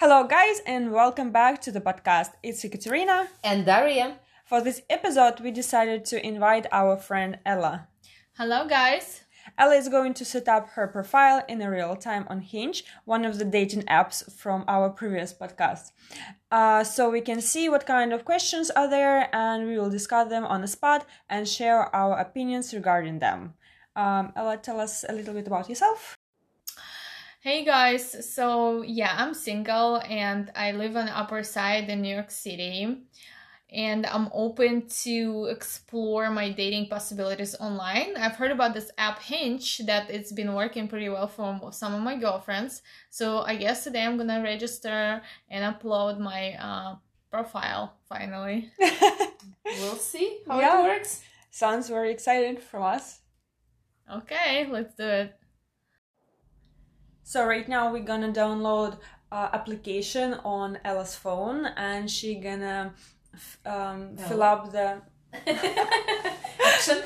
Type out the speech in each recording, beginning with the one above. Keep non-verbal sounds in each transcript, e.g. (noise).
Hello, guys, and welcome back to the podcast. It's Ekaterina. And Daria. For this episode, we decided to invite our friend Ella. Hello, guys. Ella is going to set up her profile in real time on Hinge, one of the dating apps from our previous podcast. Uh, so we can see what kind of questions are there, and we will discuss them on the spot and share our opinions regarding them. Um, Ella, tell us a little bit about yourself. Hey guys, so yeah, I'm single and I live on the Upper Side in New York City. And I'm open to explore my dating possibilities online. I've heard about this app Hinge that it's been working pretty well for some of my girlfriends. So I guess today I'm gonna register and upload my uh, profile finally. (laughs) we'll see how Yeah. it works. Sounds very exciting from us. Okay, let's do it. So right now we're gonna download uh, application on Ella's phone, and she gonna f- um, No. fill up the (laughs) Action.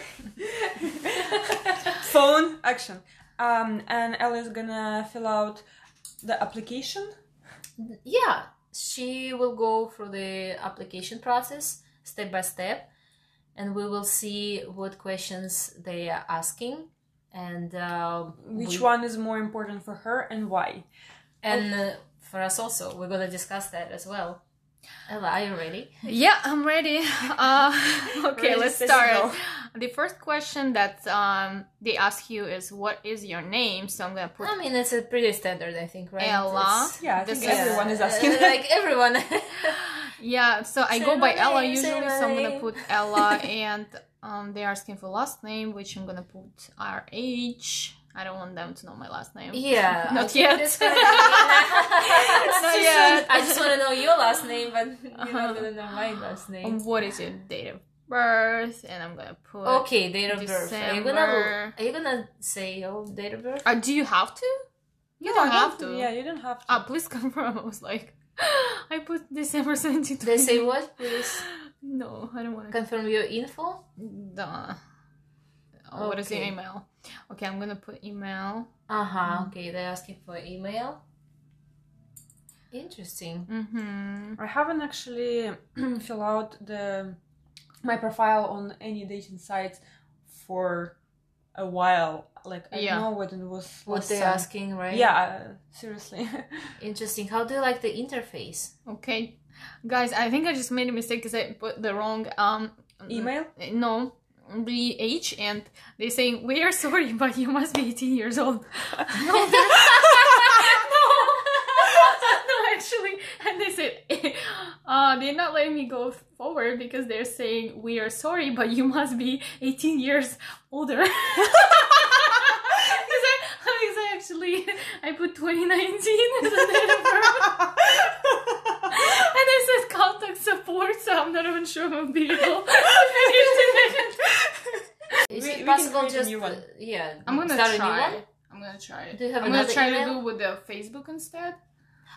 phone action. Um, and Ella is gonna fill out the application. yeah, she will go through the application process step by step, and we will see what questions they are asking and uh, Which we- one is more important for her and why? And uh, for us also, we're gonna discuss that as well. Ella, are you ready? Yeah, I'm ready. (laughs) Uh, okay, Ready, let's start. go. The first question that um, they ask you is, "What is your name?" So I'm gonna put I mean, it's a pretty standard, I think, right? Ella. It's- Yeah, I think is- everyone is uh, asking. (laughs) like everyone. (laughs) Yeah, so I Say go by my Ella usually, so I'm gonna put Ella, and um, they're asking for last name, which I'm gonna put R H. I don't want them to know my last name. Yeah, Not yet. it's gonna be- Not yet. I just want to know your last name, but you're not gonna know my last name. Um, what is your date of birth? And I'm gonna put. Okay, date of birth. Are you gonna are you gonna say your date of birth? Uh, do you have to? You No, don't I have to. Yeah, you don't have to. Ah, please (laughs) confirm. I was like, (gasps) I put December 17th. They say what? Please (laughs) No, I don't want to. confirm your info. Duh. Oh, What is your email? Okay, I'm gonna put email. Uh huh. Okay, they're asking for email. Interesting. Mm-hmm. I haven't actually (clears throat) fill out the my profile on any dating sites for a while. Like I Yeah. don't know what it was What they're time. asking, right? Yeah, uh, seriously. (laughs) Interesting. How do you like the interface? Okay, guys, I think I just made a mistake because I put the wrong um Email? No, the age, and they saying we are sorry, (laughs) but you must be 18 years old. (laughs) no, they're- no, actually, and they said (laughs) uh, they're not letting me go forward because they're saying we are sorry, but you must be 18 years older. (laughs) Because I, because (laughs) I actually I put 2019 as a date of birth. And I said contact support, so I'm not even sure I'm be able. Is We- it we can possible create a just new one. uh, yeah? I'm gonna start a new try. one? I'm gonna try it. Do you have I'm gonna try email? to do with the Facebook instead.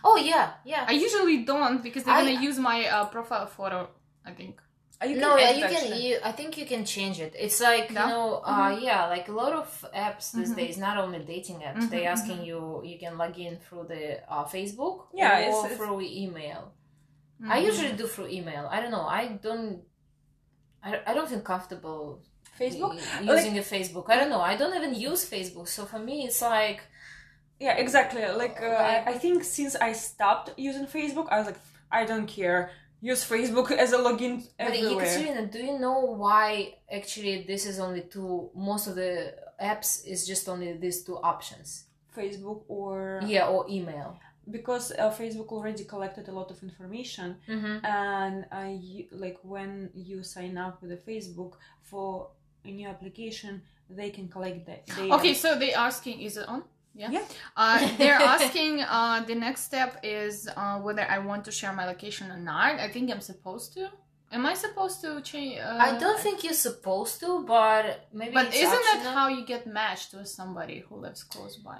Oh yeah, yeah. I usually don't because they're I- gonna use my uh, profile photo. I think. Uh, you no, yeah, you can. You, I think you can change it. It's like Yeah? you know, uh, yeah, like a lot of apps these Mhm. days. Not only dating apps, Mhm, they asking you. You can log in through the uh, Facebook, Yeah, or it's- it's- through email. I Mhm. usually do through email. I don't know. I don't. I, I don't feel comfortable Facebook? u- using a Facebook. I don't know. I don't even use Facebook, so for me, it's like Yeah, exactly. Like, uh, I, I think since I stopped using Facebook, I was like, I don't care. Use Facebook (laughs) as a login But everywhere. Do you know why actually this is only two? Most of the apps is just only these two options. Facebook or Yeah, or email. because uh, Facebook already collected a lot of information, Mm-hmm. and uh, you, like when you sign up with a Facebook for a new application, they can collect that data. Okay, so they asking is it on? Yeah. Yeah. Uh, (laughs) they're asking. Uh, the next step is uh, whether I want to share my location or not. I think I'm supposed to. Am I supposed to change? Uh, I don't think you're supposed to, but maybe. But it's isn't that how you get matched with somebody who lives close by?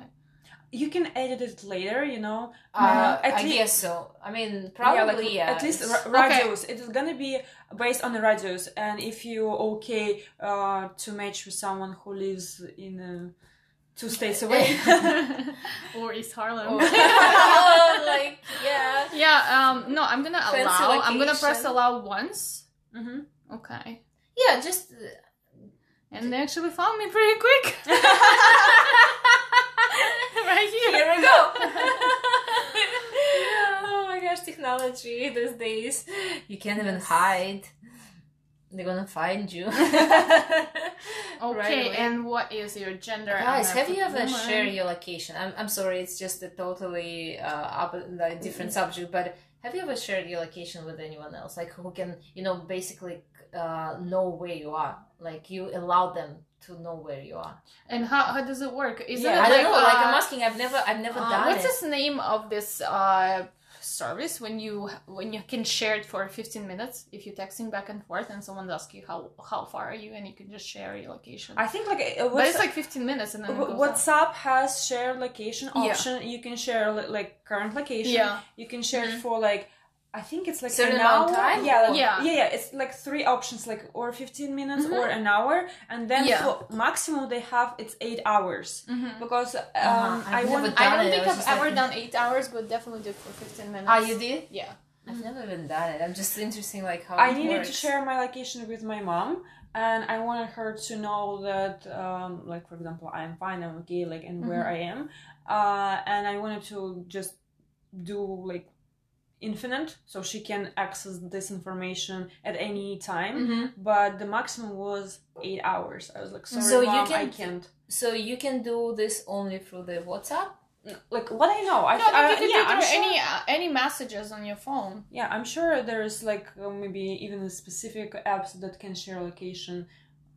you can edit it later. You know, Uh, at I lea- guess so. I mean, yeah, probably like, yeah. at least it's- ra- radius. It is gonna be based on the radius, and if you're okay uh, to match with someone who lives in a two states away. (laughs) or East Harlem. Oh, (laughs) (laughs) like yeah. yeah. Um. No, I'm gonna Fancy allow. I'm gonna press allow once. hmm Okay. Yeah, just And they actually found me pretty quick. right here. here we go. oh my gosh, technology these days. You can't even hide. They're gonna find you. (laughs) Okay, away. and what is your gender? Guys, have you ever woman. shared your location? I'm, I'm sorry, it's just a totally uh, up, like, different subject, but have you ever shared your location with anyone else? Like, who can, you know, basically uh, know where you are? Like, you allow them to know where you are. And how, how does it work? Is Yeah, it I like, don't know, like, I'm uh, asking, I've never, I've never uh, done what's it. this name of this uh, service when you when you can share it for 15 minutes if you're texting back and forth and someone asks you how how far are you and you can just share your location. I think like uh, but it's like 15 minutes and then WhatsApp has shared location Yeah. option. You can share like current location. Yeah. You can share Mhm. it for like I think it's like Certain an hour. time? Yeah, like, Yeah. yeah, yeah. It's like three options, like or fifteen minutes Mhm. or an hour, and then Yeah. for maximum they have it's eight hours Mhm. because um, Uh-huh. I I've want. never I don't it, think was I've just ever like- done eight hours, but definitely did for 15 minutes. Ah, you did? Yeah. I've never even done it. I'm just interesting, like, how I it needed works. to share my location with my mom, and I wanted her to know that, um, like for example, I'm fine, I'm okay, like, and where Mhm. I am, uh, and I wanted to just do like infinite, so she can access this information at any time. Mm-hmm. But the maximum was eight hours. I was like, sorry, So you mom, I can- can't. So you can do this only through the WhatsApp? Like what I know, I, No, I I- you yeah, I'm sure. any uh, any messages on your phone. Yeah, I'm sure there's like uh, maybe even specific apps that can share location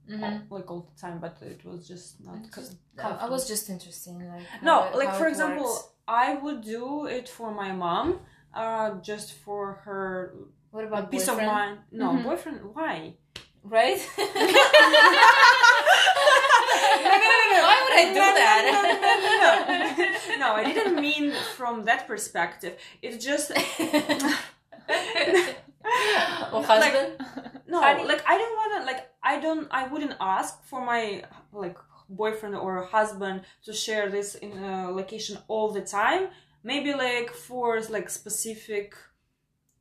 Mm-hmm. all, like all the time, but it was just not. co- I was just interesting. like no, it- like for example, works. I would do it for my mom, uh, just for her what about peace boyfriend? of mind. No, Mhm. boyfriend. Why? right? (laughs) (laughs) no, Why would I do No, no, that? No, no, no, no, (laughs) I didn't mean from that perspective. It's just or husband? no, Honey. like I don't want to like I don't I wouldn't ask for my like boyfriend or husband to share this in a location all the time. Maybe like for like specific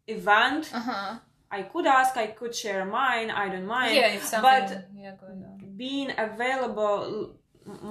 event, Uh huh. I could ask. I could share mine. I don't mind. yeah, if something but- yeah, going on. Being available,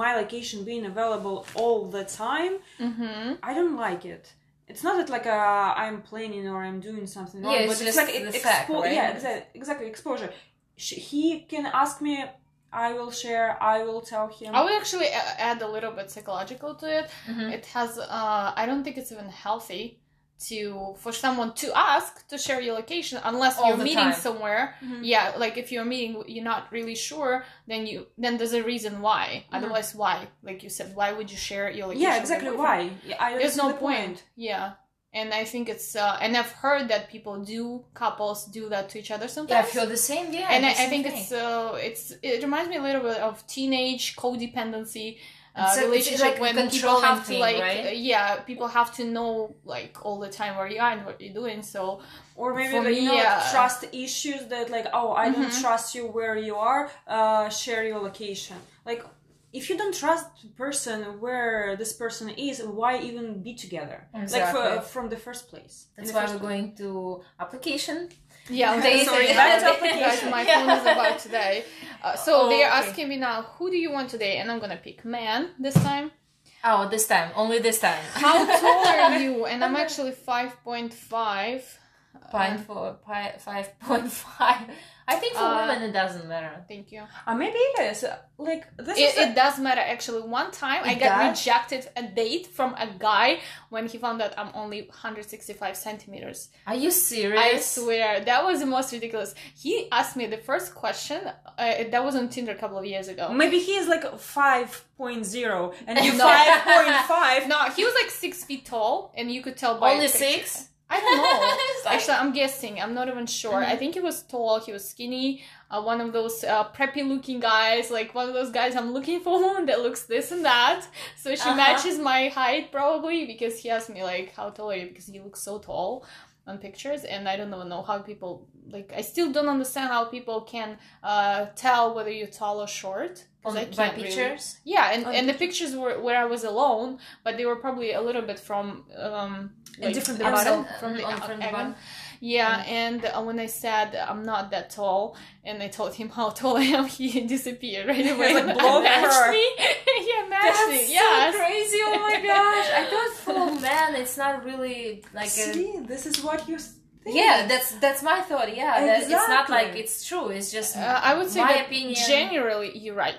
my location being available all the time, Mm-hmm. I don't like it. It's not that like uh, I'm planning or I'm doing something wrong, Yeah, it's but it's like the ex- fact, right? Yeah, exactly, exactly. Exposure. He can ask me. I will share. I will tell him. I would actually add a little bit psychological to it. Mhm. It has. Uh, I don't think it's even healthy to for someone to ask to share your location unless All you're meeting time. somewhere. Mhm. Yeah, like if you're meeting, you're not really sure. Then you then there's a reason why. Otherwise, why? Like you said, why would you share your location? yeah, exactly. Why? Yeah, I There's no the point. Yeah. And I think it's uh and I've heard that people do couples do that to each other sometimes. Yeah, I feel the same. Yeah, and I, I think thing. it's uh it's it reminds me a little bit of teenage codependency uh, It's a- it's relationship like when people controlling have to thing, like right? uh, yeah people have to know like all the time where you are and what you're doing so Or maybe For like, me, you know, yeah. trust issues that like, oh, I don't Mhm. trust you where you are. Uh, share your location. Like, if you don't trust the person where this person is, why even be together? Like for, from the first place. That's why first we're going to application. yeah (laughs) They- sorry they- back to they- application my Yeah. (laughs) phone is about today uh, so Oh, they're okay. asking me now who do you want today and I'm gonna pick man this time Oh, this time, only this time. how tall are (laughs) you and I'm actually 5.5 Point four, pi- five (laughs) point five. I think for Uh, women it doesn't matter. thank you Uh, maybe it is. Uh, Like, this It, is. a- it does matter actually. One time I got does? rejected a date from a guy when he found out I'm only 165 centimeters. Are you serious? I swear that was the most ridiculous. He asked me the first question. Uh, that was on Tinder a couple of years ago. Maybe he is like 5.0 and you (laughs) No. 5.5. (laughs) No, he was like six feet tall, and you could tell by Only a picture. six? I don't know. (laughs) Like- Actually, I'm guessing. I'm not even sure. I think he was tall. He was skinny. Uh, one of those uh, preppy-looking guys, like one of those guys I'm looking for, one (laughs) that looks this and that. So she Uh-huh. matches my height probably because he asked me like, "How tall are you?" Because he looks so tall on pictures, and I don't know know how people like. I still don't understand how people can uh, tell whether you're tall or short. 'Cause On, I by can't really- pictures. Yeah, and, On and the pictures were where I was alone, but they were probably a little bit from um A different the angle. bottom from the, On- uh, from the bottom. Yeah, and uh, when I said I'm not that tall, and I told him (laughs) how tall I am, he disappeared right away. like, and (laughs) blow matched her. me. (laughs) yeah, matched That's me. so Yes. crazy! Oh my gosh! I thought for men, it's not really like a. See, this is what you think. Yeah, that's that's my thought. Yeah, that it's not like it's true. It's just Uh, I would say my that opinion. generally you're right.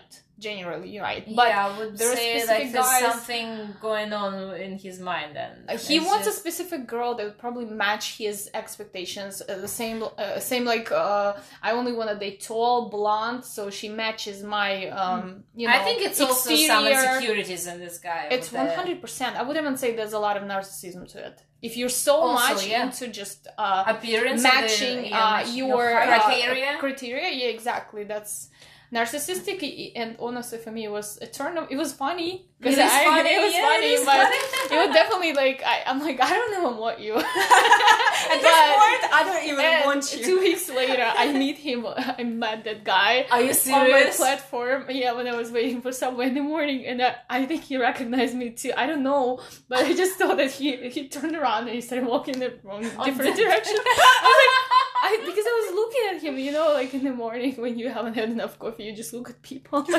Generally, you're right. But yeah, I would there say like there's guys- something going on in his mind. And Uh, he wants just- a specific girl that would probably match his expectations. Uh, the same, uh, same like uh, I only want to date tall, blonde, so she matches my, um, you know. I think it's also some exterior. insecurities in this guy. It's one hundred percent. I would even say there's a lot of narcissism to it. If you're so Also, much yeah. into just uh, appearance, and the- matching yeah, uh, matching your of uh, criteria. criteria, yeah, exactly. That's narcissistic and honestly for me it was a turn it was funny. Because is I, (laughs) funny, it was yeah, funny it is but funny. it was definitely like I, i'm like i don't even want you. (laughs) At this (laughs) point, I don't even want you. two weeks later i meet him i met that guy Are you serious on my platform. Yeah when i was waiting for subway in the morning and I, I think he recognized me too. I don't know but i just thought that he he turned around and he started walking in the wrong different direction. I was like, I, because I was looking at him, you know, like in the morning when you haven't had enough coffee, you just look at people. (laughs) (laughs)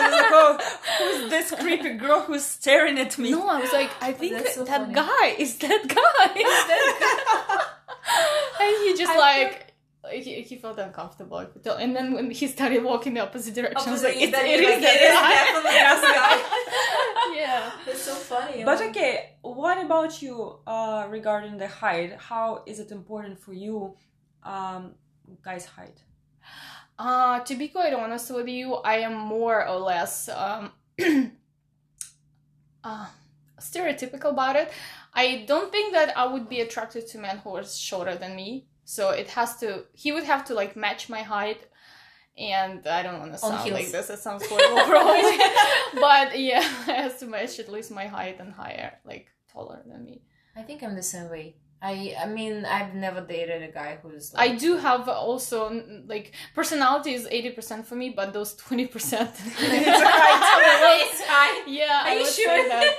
I was like, oh, who's this creepy girl who's staring at me? no, I was like, I think so that funny. guy is that guy. (laughs) and he just I like. He, he felt uncomfortable, I could tell. And then when he started walking the opposite direction, I was like, Opposite, it, then it you're like, that it is guy. definitely that yeah. That's so funny. But okay, what about you uh, regarding the height? How is it important for you, um, guys' height? Uh, to be quite honest with you, I am more or less um, (clears throat) uh, stereotypical about it. I don't think that I would be attracted to men who are shorter than me. So it has to, he would have to like match my height. And I don't want to sound like this, it sounds horrible probably. (laughs) but yeah, (laughs) it has to match at least my height and higher, like taller than me. I think I'm the same way. I I mean I've never dated a guy who's I do have also like personality is 80% for me, but those 20% (laughs) (laughs) (laughs) Yeah, Are I you sure? that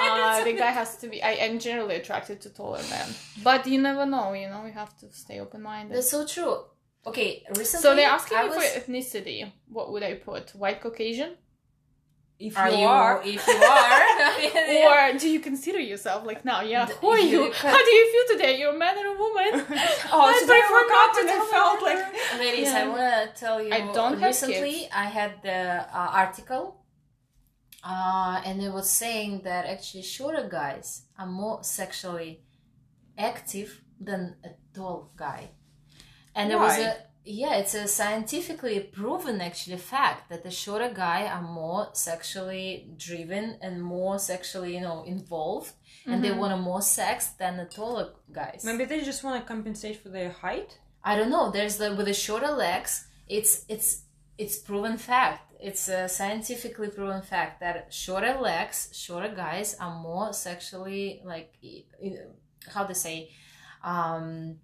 uh, the guy has to be. I am generally attracted to taller men, but you never know. You know, you have to stay open minded. That's so true. Okay, recently So they're asking I me was, for ethnicity. What would I put? White Caucasian, If are you, you are, (laughs) if you are (laughs) or do you consider yourself like now? Yeah, who are you? How do you feel today? You're a man or a woman? (laughs) oh, I today I woke up and I felt like Ladies, Yeah. I want to tell you. I don't have recently. I had the uh, article, uh, and it was saying that actually shorter guys are more sexually active than a tall guy, and there was a yeah, it's a scientifically proven actually fact that the shorter guy are more sexually driven and more sexually you know involved, and they Mhm. want more sex than the taller guys. maybe they just want to compensate for their height. I don't know. There's the with the shorter legs. It's it's it's proven fact. It's a scientifically proven fact that shorter legs, shorter guys are more sexually like how to say, um,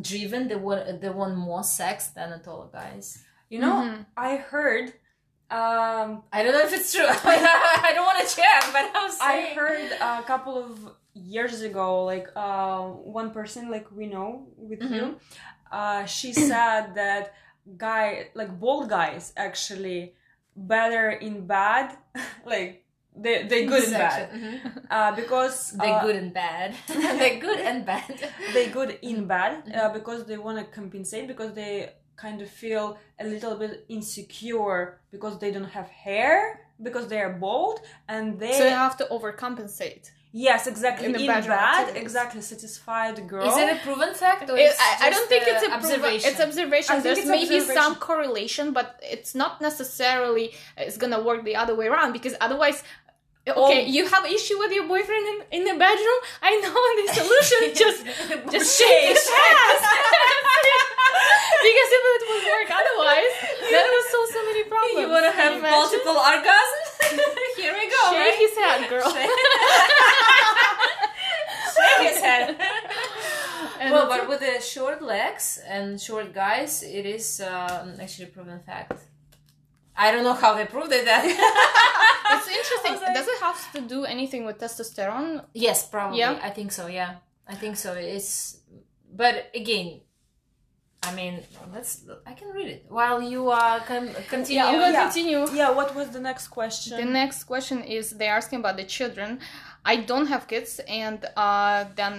driven. They want they want more sex than the taller guys. You know, Mhm. I heard. Um, I don't know if it's true. (laughs) I don't want to check, but I'm I heard a couple of years ago, like uh, one person, like we know with you, uh, she (clears throat) said that guy, like bald guys, actually better in bad, (laughs) like they they good and bad, Mhm. (laughs) uh, because They're uh, good and bad. (laughs) (laughs) They're good and bad. they good in bad uh, because they want to compensate because they kind of feel a little bit insecure because they don't have hair because they are bald and they So you have to overcompensate. Yes, exactly. In In, the bedroom bad, activities. exactly. Satisfied girl. Is it a proven fact or It- it's I, I don't think uh, it's a proven- observation? It's observation. I think There's it's maybe observation. some correlation, but it's not necessarily it's gonna work the other way around because otherwise. Okay, Oh. you have issue with your boyfriend in, in the bedroom. I know the solution. just (laughs) just shake his ass. (laughs) because if it would work otherwise, then would solve so many problems. You want to have imagine? multiple orgasms? (laughs) Here we go. Shake right? his head, girl. Shake his head. And well, but with the short legs and short guys, it is um, actually a proven fact. I don't know how they proved it. That (laughs) It's (laughs) interesting. like- Does it have to do anything with testosterone? yes, probably. Yeah. I think so. Yeah, I think so. It's, but again, I mean, let's. I can read it while you uh can continue. Yeah, I'm Yeah. continue. Yeah, what was the next question? The next question is they're asking about the children. I don't have kids, and uh, then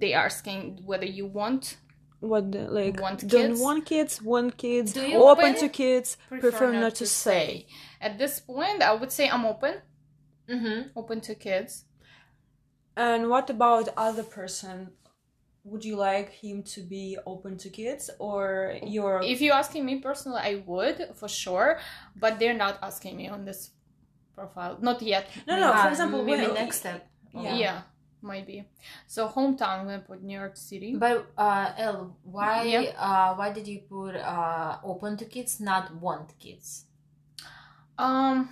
they are asking whether you want. What the, like Want don't kids? want kids, want kids, open to kids, prefer, not, to say. At this point, I would say I'm open, Mm-hmm. open to kids. And what about other person? Would you like him to be open to kids or you're If you're asking me personally, I would for sure, but they're not asking me on this profile, not yet. No, no, Ah, for example, maybe when- next step. Yeah. Yeah. Might be. So hometown, I'm gonna put New York City. But uh, El, why Yeah. uh, why did you put uh, open to kids, not want kids? Um,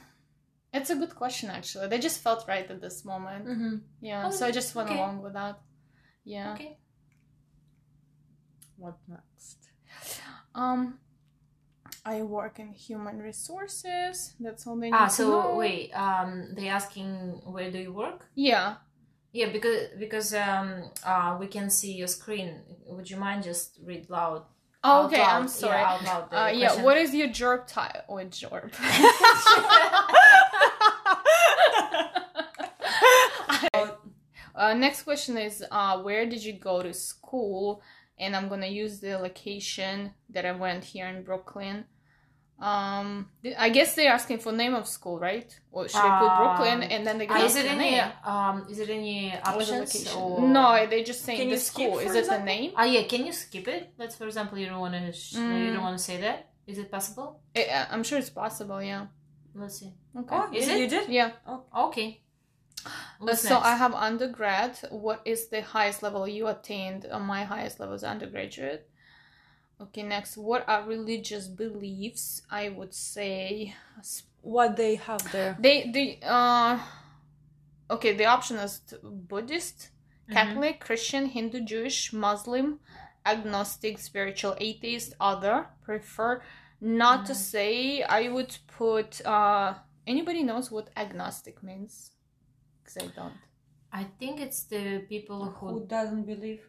it's a good question actually. They just felt right at this moment. Mm-hmm. Yeah, Oh, so I just went okay. along with that. Yeah. Okay. What next? Um, I work in human resources. That's all they need Ah, to so know. wait. Um, they asking where do you work? Yeah. Yeah, because because um uh we can see your screen. Would you mind just read loud? Oh, okay. loud. I'm sorry. Yeah, loud. uh, yeah. What is your job title? Oh, job. uh, next question is uh, where did you go to school? And I'm gonna use the location that I went here in Brooklyn. Um, I guess they're asking for name of school, right? Or should I put Brooklyn Um, and then they can is it the any name? um is it any Or options location? or No, they just saying Can the you skip, school. for Is it the example? name? Ah yeah, can you skip it? Let's for example you don't want to sh- you Mm. don't want to say that. Is it possible? I- uh, I'm sure it's possible. Yeah. Let's see. Okay. Oh, Is you, it? you did? Yeah. Okay. Uh, What's so next? I have undergrad. What is the highest level you attained? Uh, my highest level is undergraduate. Okay, next. What are religious beliefs? I would say What they have there? they they uh okay. The option is t- Buddhist, Mhm. Catholic, Christian, Hindu, Jewish, Muslim, agnostic, spiritual, atheist, other. Prefer not to Mhm. say. I would put. uh Anybody knows what agnostic means? Because I don't. I think it's the people Who who doesn't believe?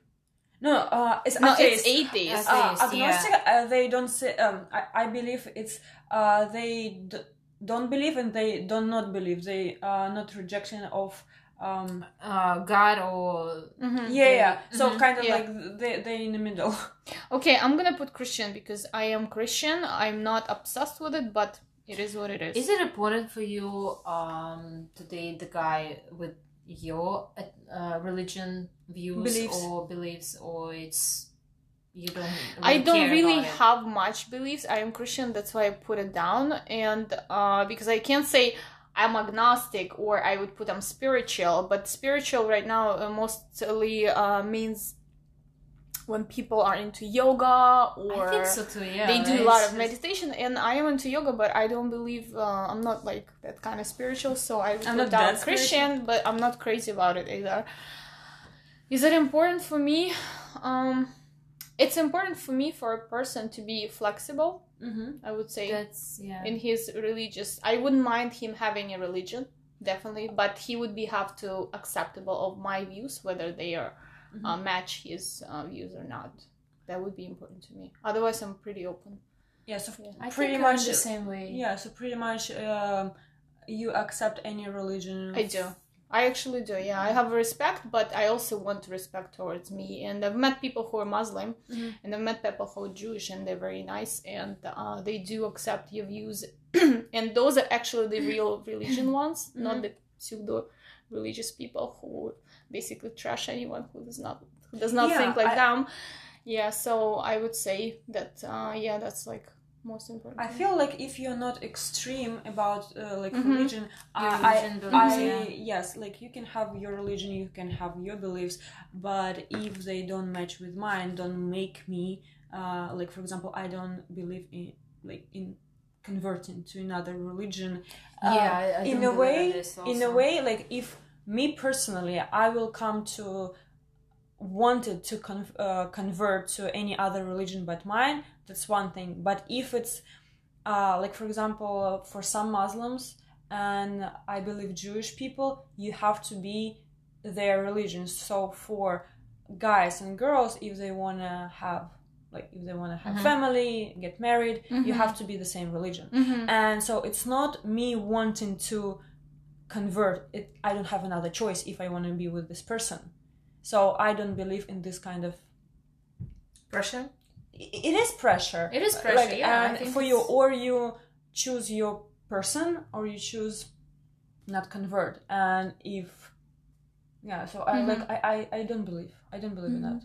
No, uh, it's No, atheist. it's atheist. Uh, uh, atheist, yeah. agnostic. Uh, they don't say. Um, I, I believe it's. Uh, they d- don't believe and they do not believe. They are not rejection of. Um, uh, God or Mhm. yeah, yeah. So Mhm. kind of Yeah. like they they in the middle. (laughs) Okay, I'm gonna put Christian because I am Christian. I'm not obsessed with it, but it is what it is. Is it important for you um, to date the guy with your uh, religion views Beliefs. or beliefs, or it's you don't? I don't care really about it? have much beliefs. I am Christian, that's why I put it down. And uh, because I can't say I'm agnostic or I would put I'm spiritual, but spiritual right now uh, mostly uh, means when people are into yoga or I think so too. Yeah, they do right? a lot of meditation and i am into yoga but i don't believe uh, i'm not like that kind of spiritual so i would I'm put not down that christian but i'm not crazy about it either is it important for me um it's important for me for a person to be flexible mm-hmm. i would say That's yeah. in his religious i wouldn't mind him having a religion definitely but he would be have to acceptable of my views whether they are uh, match his uh, views or not that would be important to me otherwise i'm pretty open Yeah. So Yeah. I pretty think I'm much the same way. Yeah. So pretty much, um, you accept any religion. I do. I actually do. Yeah, I have respect, but I also want respect towards me. And I've met people who are Muslim, Mhm. and I've met people who are Jewish, and they're very nice, and uh, they do accept your views. (clears throat) and those are actually the real (clears throat) religion ones, not the pseudo religious people who basically trash anyone who does not who does not Yeah, think like I- them. Yeah, so I would say that. Uh, yeah, that's like most important. I feel like if you're not extreme about uh, like Mhm. religion, I, religion I, beliefs, I yeah. yes, like you can have your religion, you can have your beliefs, but if they don't match with mine, don't make me uh, like for example, I don't believe in like in converting to another religion. Uh, Yeah, I- I in a way, in a way, like if me personally, I will come to wanted to con- uh, convert to any other religion but mine that's one thing but if it's uh, like for example, for some Muslims and I believe Jewish people, you have to be their religion. So for guys and girls, if they wanna have like if they want to have Mhm. family get married you Mhm. have to be the same religion Mhm. and so it's not me wanting to convert it i don't have another choice if i want to be with this person so i don't believe in this kind of Pressure. it is pressure It is pressure, like, yeah, I and think for you or you choose your person or you choose not convert and if yeah so i Mhm. like I, I i don't believe i don't believe in Mhm. that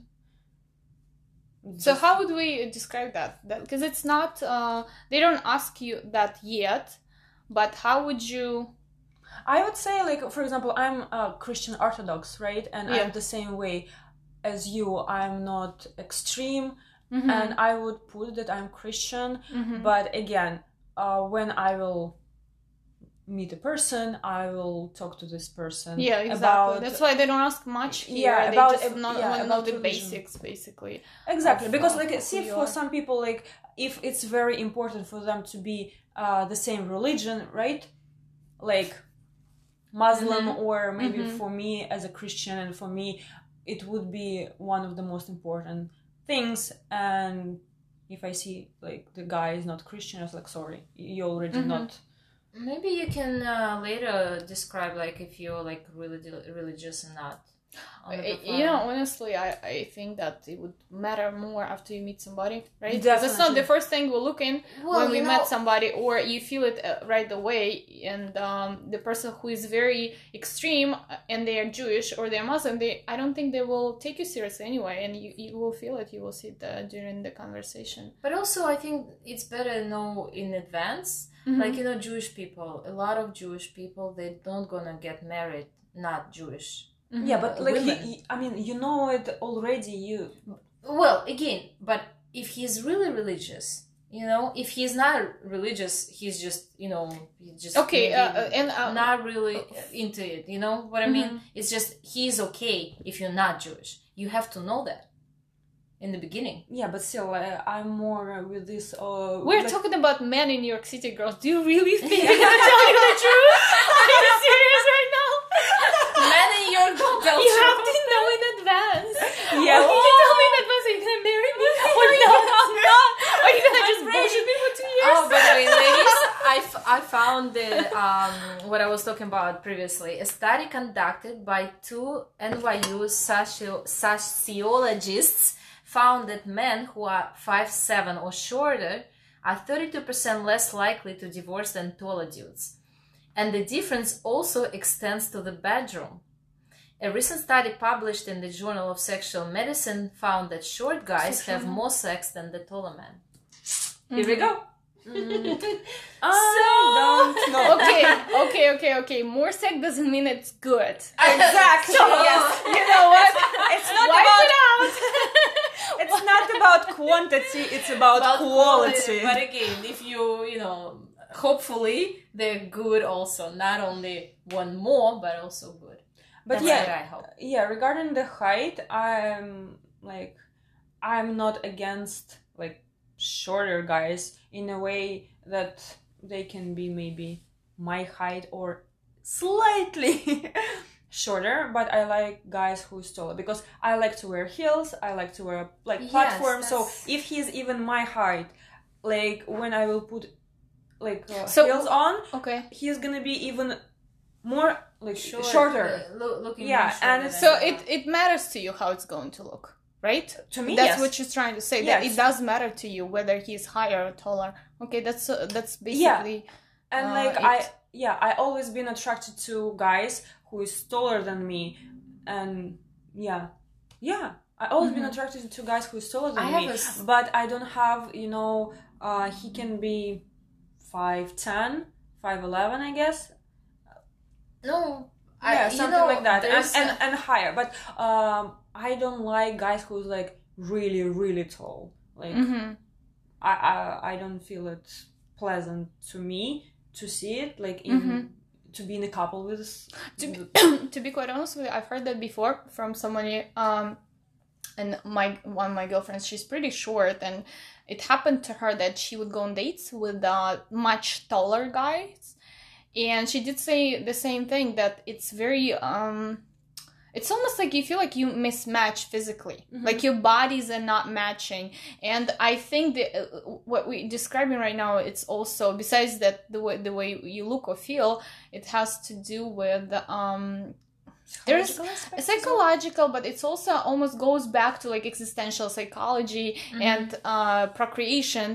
So how would we describe that? Because it's not. Uh, they don't ask you that yet, but how would you? I would say, like, for example, I'm a Christian Orthodox, right? And Yeah. I'm the same way as you. I'm not extreme, Mhm. and I would put that I'm Christian. Mhm. But again, uh, when I will meet a person, I will talk to this person. yeah, exactly. About That's why they don't ask much here. Yeah, they about- just not yeah, want to know about the religion. basics, basically. exactly of, because like see for some people like if it's very important for them to be uh, the same religion right like muslim Mhm. or maybe Mhm. for me as a christian and for me it would be one of the most important things and if i see like the guy is not christian i was like sorry you already Mhm. not Maybe you can uh, later describe like if you're like really religious or not. On the profile. You know, honestly, I, I think that it would matter more after you meet somebody, right? Because it's not the first thing we look in well, when we you met somebody, or you feel it uh, right away. And um, the person who is very extreme uh, and they are Jewish or they're Muslim, they I don't think they will take you seriously anyway, and you, you will feel it. You will see it uh, during the conversation. But also, I think it's better to know in advance. Mm-hmm. Like you know, Jewish people, a lot of Jewish people, they don't gonna get married not Jewish. Mhm. yeah but like he, Women. he- i mean you know it already you Well, again, but if he's really religious, you know, if he's not religious, he's just you know, he's just Okay, uh, uh, and uh, not really into it. You know what I mean? Mhm. It's just he's okay if you're not Jewish. You have to know that in the beginning. yeah but still uh, i'm more with this uh We're like- talking about men in New York City, girls. Do you really (laughs) think they're gonna tell you the truth? Are you serious right now? Men in your don't tell You truth. have to know in advance. Yeah. Oh, you can tell me in advance are you gonna marry me or no? I'm not. Are you gonna just bullshit me for two years? Oh, by the way, ladies, I, f- I found the um, what I was talking about previously. A study conducted by two NYU socio- sociologists found that men who are 5'7 or shorter are 32% less likely to divorce than taller dudes. And the difference also extends to the bedroom. A recent study published in the Journal of Sexual Medicine found that short guys have more sex than the taller men. Here we go. Mm. (laughs) I don't know. (laughs) Okay, (laughs) okay, okay, okay. More sex doesn't mean it's good. Exactly. So, yes. You know what? It's not Wipe about it out. it's not about quantity, it's about, About quality. But again, if you, you know, hopefully they're good also. Not only one more, but also good. But That's yeah, I hope. yeah, regarding the height, I'm like I'm not against like shorter guys in a way that they can be maybe my height or slightly (laughs) shorter, but I like guys who's taller because I like to wear heels, I like to wear like Yes, platforms. so if he's even my height, like when I will put like uh, So- heels on, Okay. he's gonna be even more like Short- shorter. uh, lo- looking Yeah, and So it it matters to you how it's going to look, right? To me, that's yes. what you're trying to say. That it does matter to you whether he's higher or taller. Okay, that's uh, that's basically. yeah. and uh, like it- I yeah, I always been attracted to guys who is taller than me, and yeah, yeah, I always been Mhm. attracted to guys who is taller than I me. have a But I don't have you know, uh, he can be 5'10", 5'11", I guess. no, I, yeah, something know, like that, and, and and higher. But um, I don't like guys who's like really really tall. Like Mhm. I, I I don't feel it pleasant to me to see it like in Mhm. to be in a couple with to, (coughs) to be quite honest with you, I've heard that before from somebody. Um, and my one of my girlfriends she's pretty short and it happened to her that she would go on dates with uh, much taller guys and she did say the same thing that it's very um it's almost like you feel like you mismatch physically Mhm. like your bodies are not matching and i think that uh, what we're describing right now it's also besides that the way the way you look or feel it has to do with um There's Psychological aspects as well? psychological but it's also almost goes back to like existential psychology Mm-hmm. and uh procreation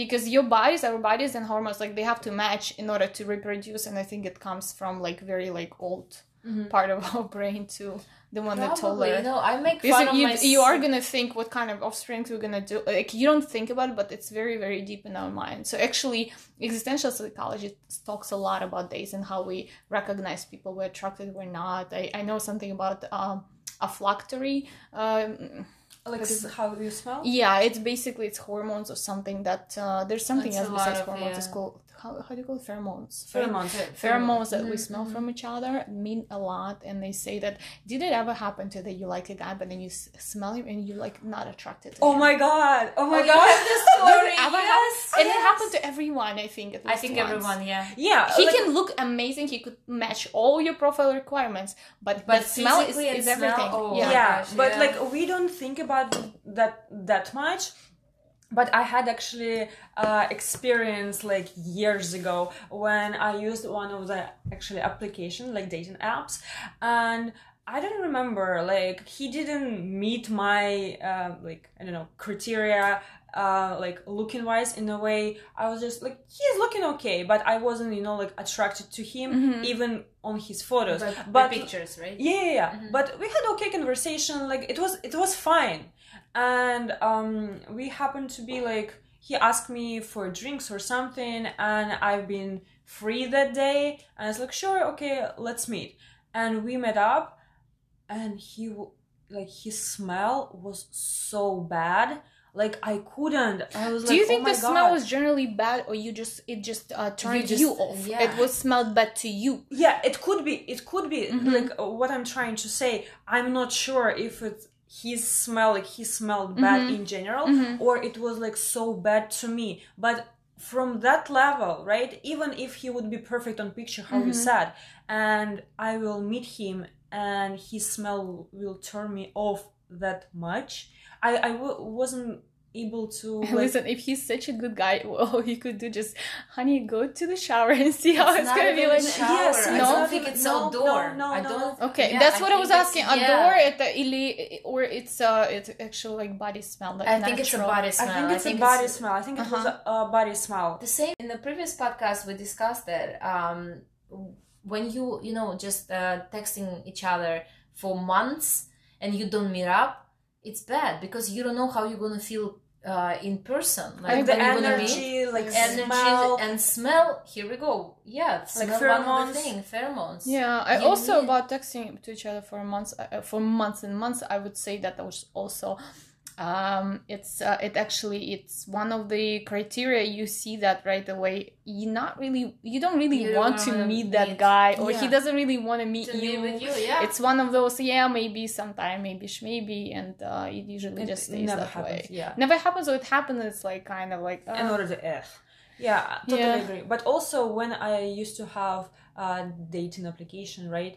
because your bodies our bodies and hormones like they have to match in order to reproduce and i think it comes from like very like old Mhm. part of (laughs) our brain to the one that told her you know, I make because fun of you, my you are gonna think what kind of offspring we're gonna do like you don't think about it but it's very very deep in our mind so actually existential psychology talks a lot about this and how we recognize people we're attracted we're not i, I know something about um olfactory um, like is how you smell. yeah it's basically it's hormones or something that uh, there's something else besides of, hormones yeah. it's called how, how do you call it pheromones Pheromones. pheromones that we Mhm, smell from each other mean a lot and they say that did it ever happen to you that you like a guy but then you s- smell him and you're like not attracted to Oh him? my god! Oh my Oh, god! this (laughs) story, Did it ever yes, and it happened to everyone i think at I think once. everyone, yeah. Yeah, he like- can look amazing he could match all your profile requirements but, But smell is, is smell, everything oh yeah yeah, gosh, but yeah. like we don't think about that that much but i had actually uh experience like years ago when i used one of the actually application like dating apps and i don't remember like he didn't meet my uh, like i don't know criteria uh like looking wise in a way i was just like he's looking okay but i wasn't you know like attracted to him Mhm. even on his photos But, but pictures, right? yeah, yeah, yeah. Mhm. But we had okay conversation. Like it was, it was fine. And um, we happened to be like he asked me for drinks or something, and I've been free that day. And I was like, sure, okay, let's meet. And we met up, and he like his smell was so bad. Like I couldn't. I was do like, you think oh the smell God. was generally bad or you just it just uh, turned you, just- off yeah. it was smelled bad to you yeah it could be it could be Mhm. like what i'm trying to say i'm not sure if it's his smell like he smelled bad Mhm. in general Mhm. or it was like so bad to me but from that level right even if he would be perfect on picture how you Mhm. said and i will meet him and his smell will turn me off that much i i w- wasn't able to (laughs) like, Listen, if he's such a good guy, (laughs) all he could do just, honey, go to the shower and see how it's, not gonna be like. shower. Yes, I no. don't think it's No, outdoor. no, no, I don't. Okay, yeah, that's what I, was asking. it's- A yeah. door at the ili, or it's uh, it's actually like body smell. Like I think it's a body smell. i think it's a think body it's- smell i think it was Uh-huh. a, a body smell the same in the previous podcast we discussed that um when you you know just uh, texting each other for months and you don't meet up it's bad because you don't know how you're gonna feel uh, in person. Like like the when gonna meet energy like energy smell. and smell. Here we go. Yeah smell one pheromones. thing pheromones. Yeah, I You also need- about texting to each other for months, uh, for months and months. I would say that that was also, um, it's uh, it actually it's one of the criteria you see that right away. You not really, you don't really You don't want to wanna meet that meet- guy, or he doesn't really want to meet to you. meet you yeah It's one of those, yeah, maybe sometime, maybe maybe, and uh, it usually It just stays that happens, way. yeah. Never happens, or it happens. It's like kind of like in uh, order to eh. yeah totally Yeah. agree but also when i used to have a dating application right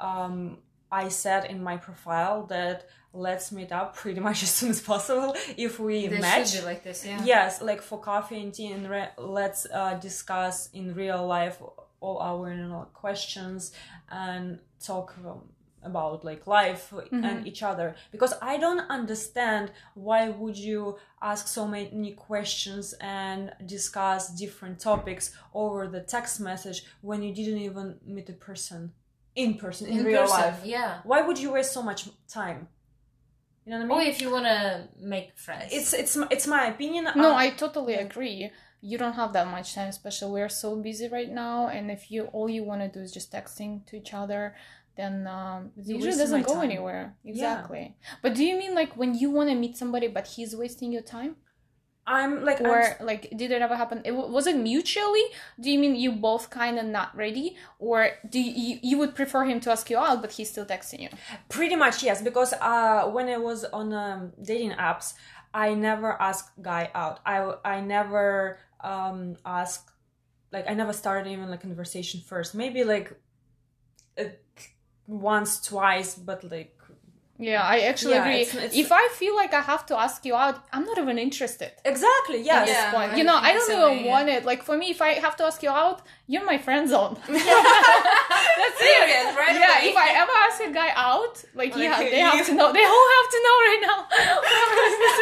um i said in my profile that let's meet up pretty (laughs) much as soon as possible if we they match. should be like this yeah. Yes like for coffee and tea and re- let's uh, discuss in real life all our you know, questions and talk um, about like life and each other. Because i don't understand why would you ask so many questions and discuss different topics over the text message when you didn't even meet the person in person in, in real person life yeah why would you waste so much time you know what i mean or if you want to make friends it's it's my- it's my opinion No, uh, I totally agree. You don't have that much time, especially we're so busy right now. And if you all you want to do is just texting to each other, then um, it usually doesn't go time. anywhere. Exactly. But do you mean like when you want to meet somebody, but he's wasting your time? I'm like, or I'm, like did it ever happen it, was it mutually do you mean you both kind of not ready or do you you would prefer him to ask you out but he's still texting you pretty much yes, because uh, when I was on um, dating apps, I never asked guy out. I I never um ask like I never started even like conversation first. Maybe like uh, once, twice, but like yeah i actually Yeah, agree it's- it's- if i feel like i have to ask you out i'm not even interested exactly at yes. this Yeah, point. I You know, think I the don't same even way, yeah. want it. Like for me, if I have to ask you out, you're my friend zone. (laughs) That's serious, right? yeah, away. if I (laughs) ever ask a guy out, like, Like, yeah, you- they have you- to know. They all have to know right now.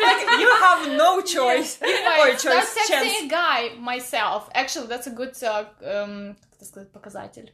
like (laughs) you have no choice If or I start choice texting chance. a guy myself, actually, that's a good uh, um, как это сказать, показатель.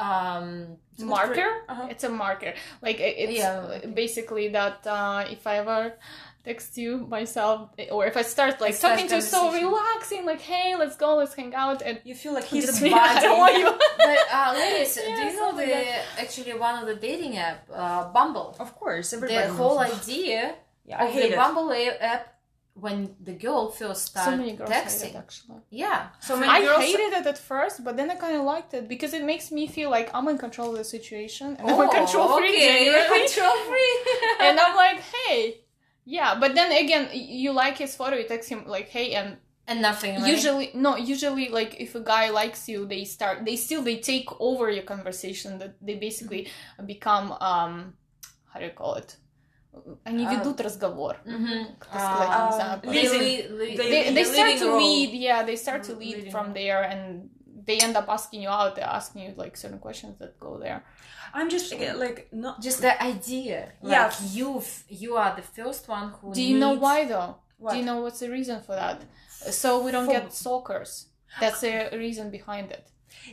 um, marker. Uh-huh. It's a marker. Like it's Yeah, okay. basically that uh, if I ever text you myself, or if I start like Start talking to you so relaxing, like hey, let's go, let's hang out, and You feel like he's he's just a me. (laughs) I don't want you. but uh, (laughs) ladies, do you know the like actually one of the dating app, uh, Bumble? Of course, everybody. The whole idea Yeah, I of hate the it. Bumble app when the girl first so many girls texting. hate it actually. Yeah, So many I girls. hated it at first, but then I kind of liked it because it makes me feel like I'm in control of the situation and I'm Oh, a control freak. okay. genuinely. Control free. (laughs) and I'm like, hey, yeah. But then again, you like his photo, you text him like, hey, and and nothing. Right? usually no usually like if a guy likes you they start they still they take over your conversation that they basically become um how do you call it они А, ведут разговор Mhm. Как это сказать, А, не знаю. They, Leading- lead- lead- they- they, they the start leading to role. lead yeah they start to Mm, lead leading from role. there and they end up asking you out they're asking you like certain questions that go there I'm just uh, like not Just the idea. Yeah. Like you, f- you are the first one who. do you know needs- why though What? do you know what's the reason for that so we don't For- get stalkers that's the reason behind it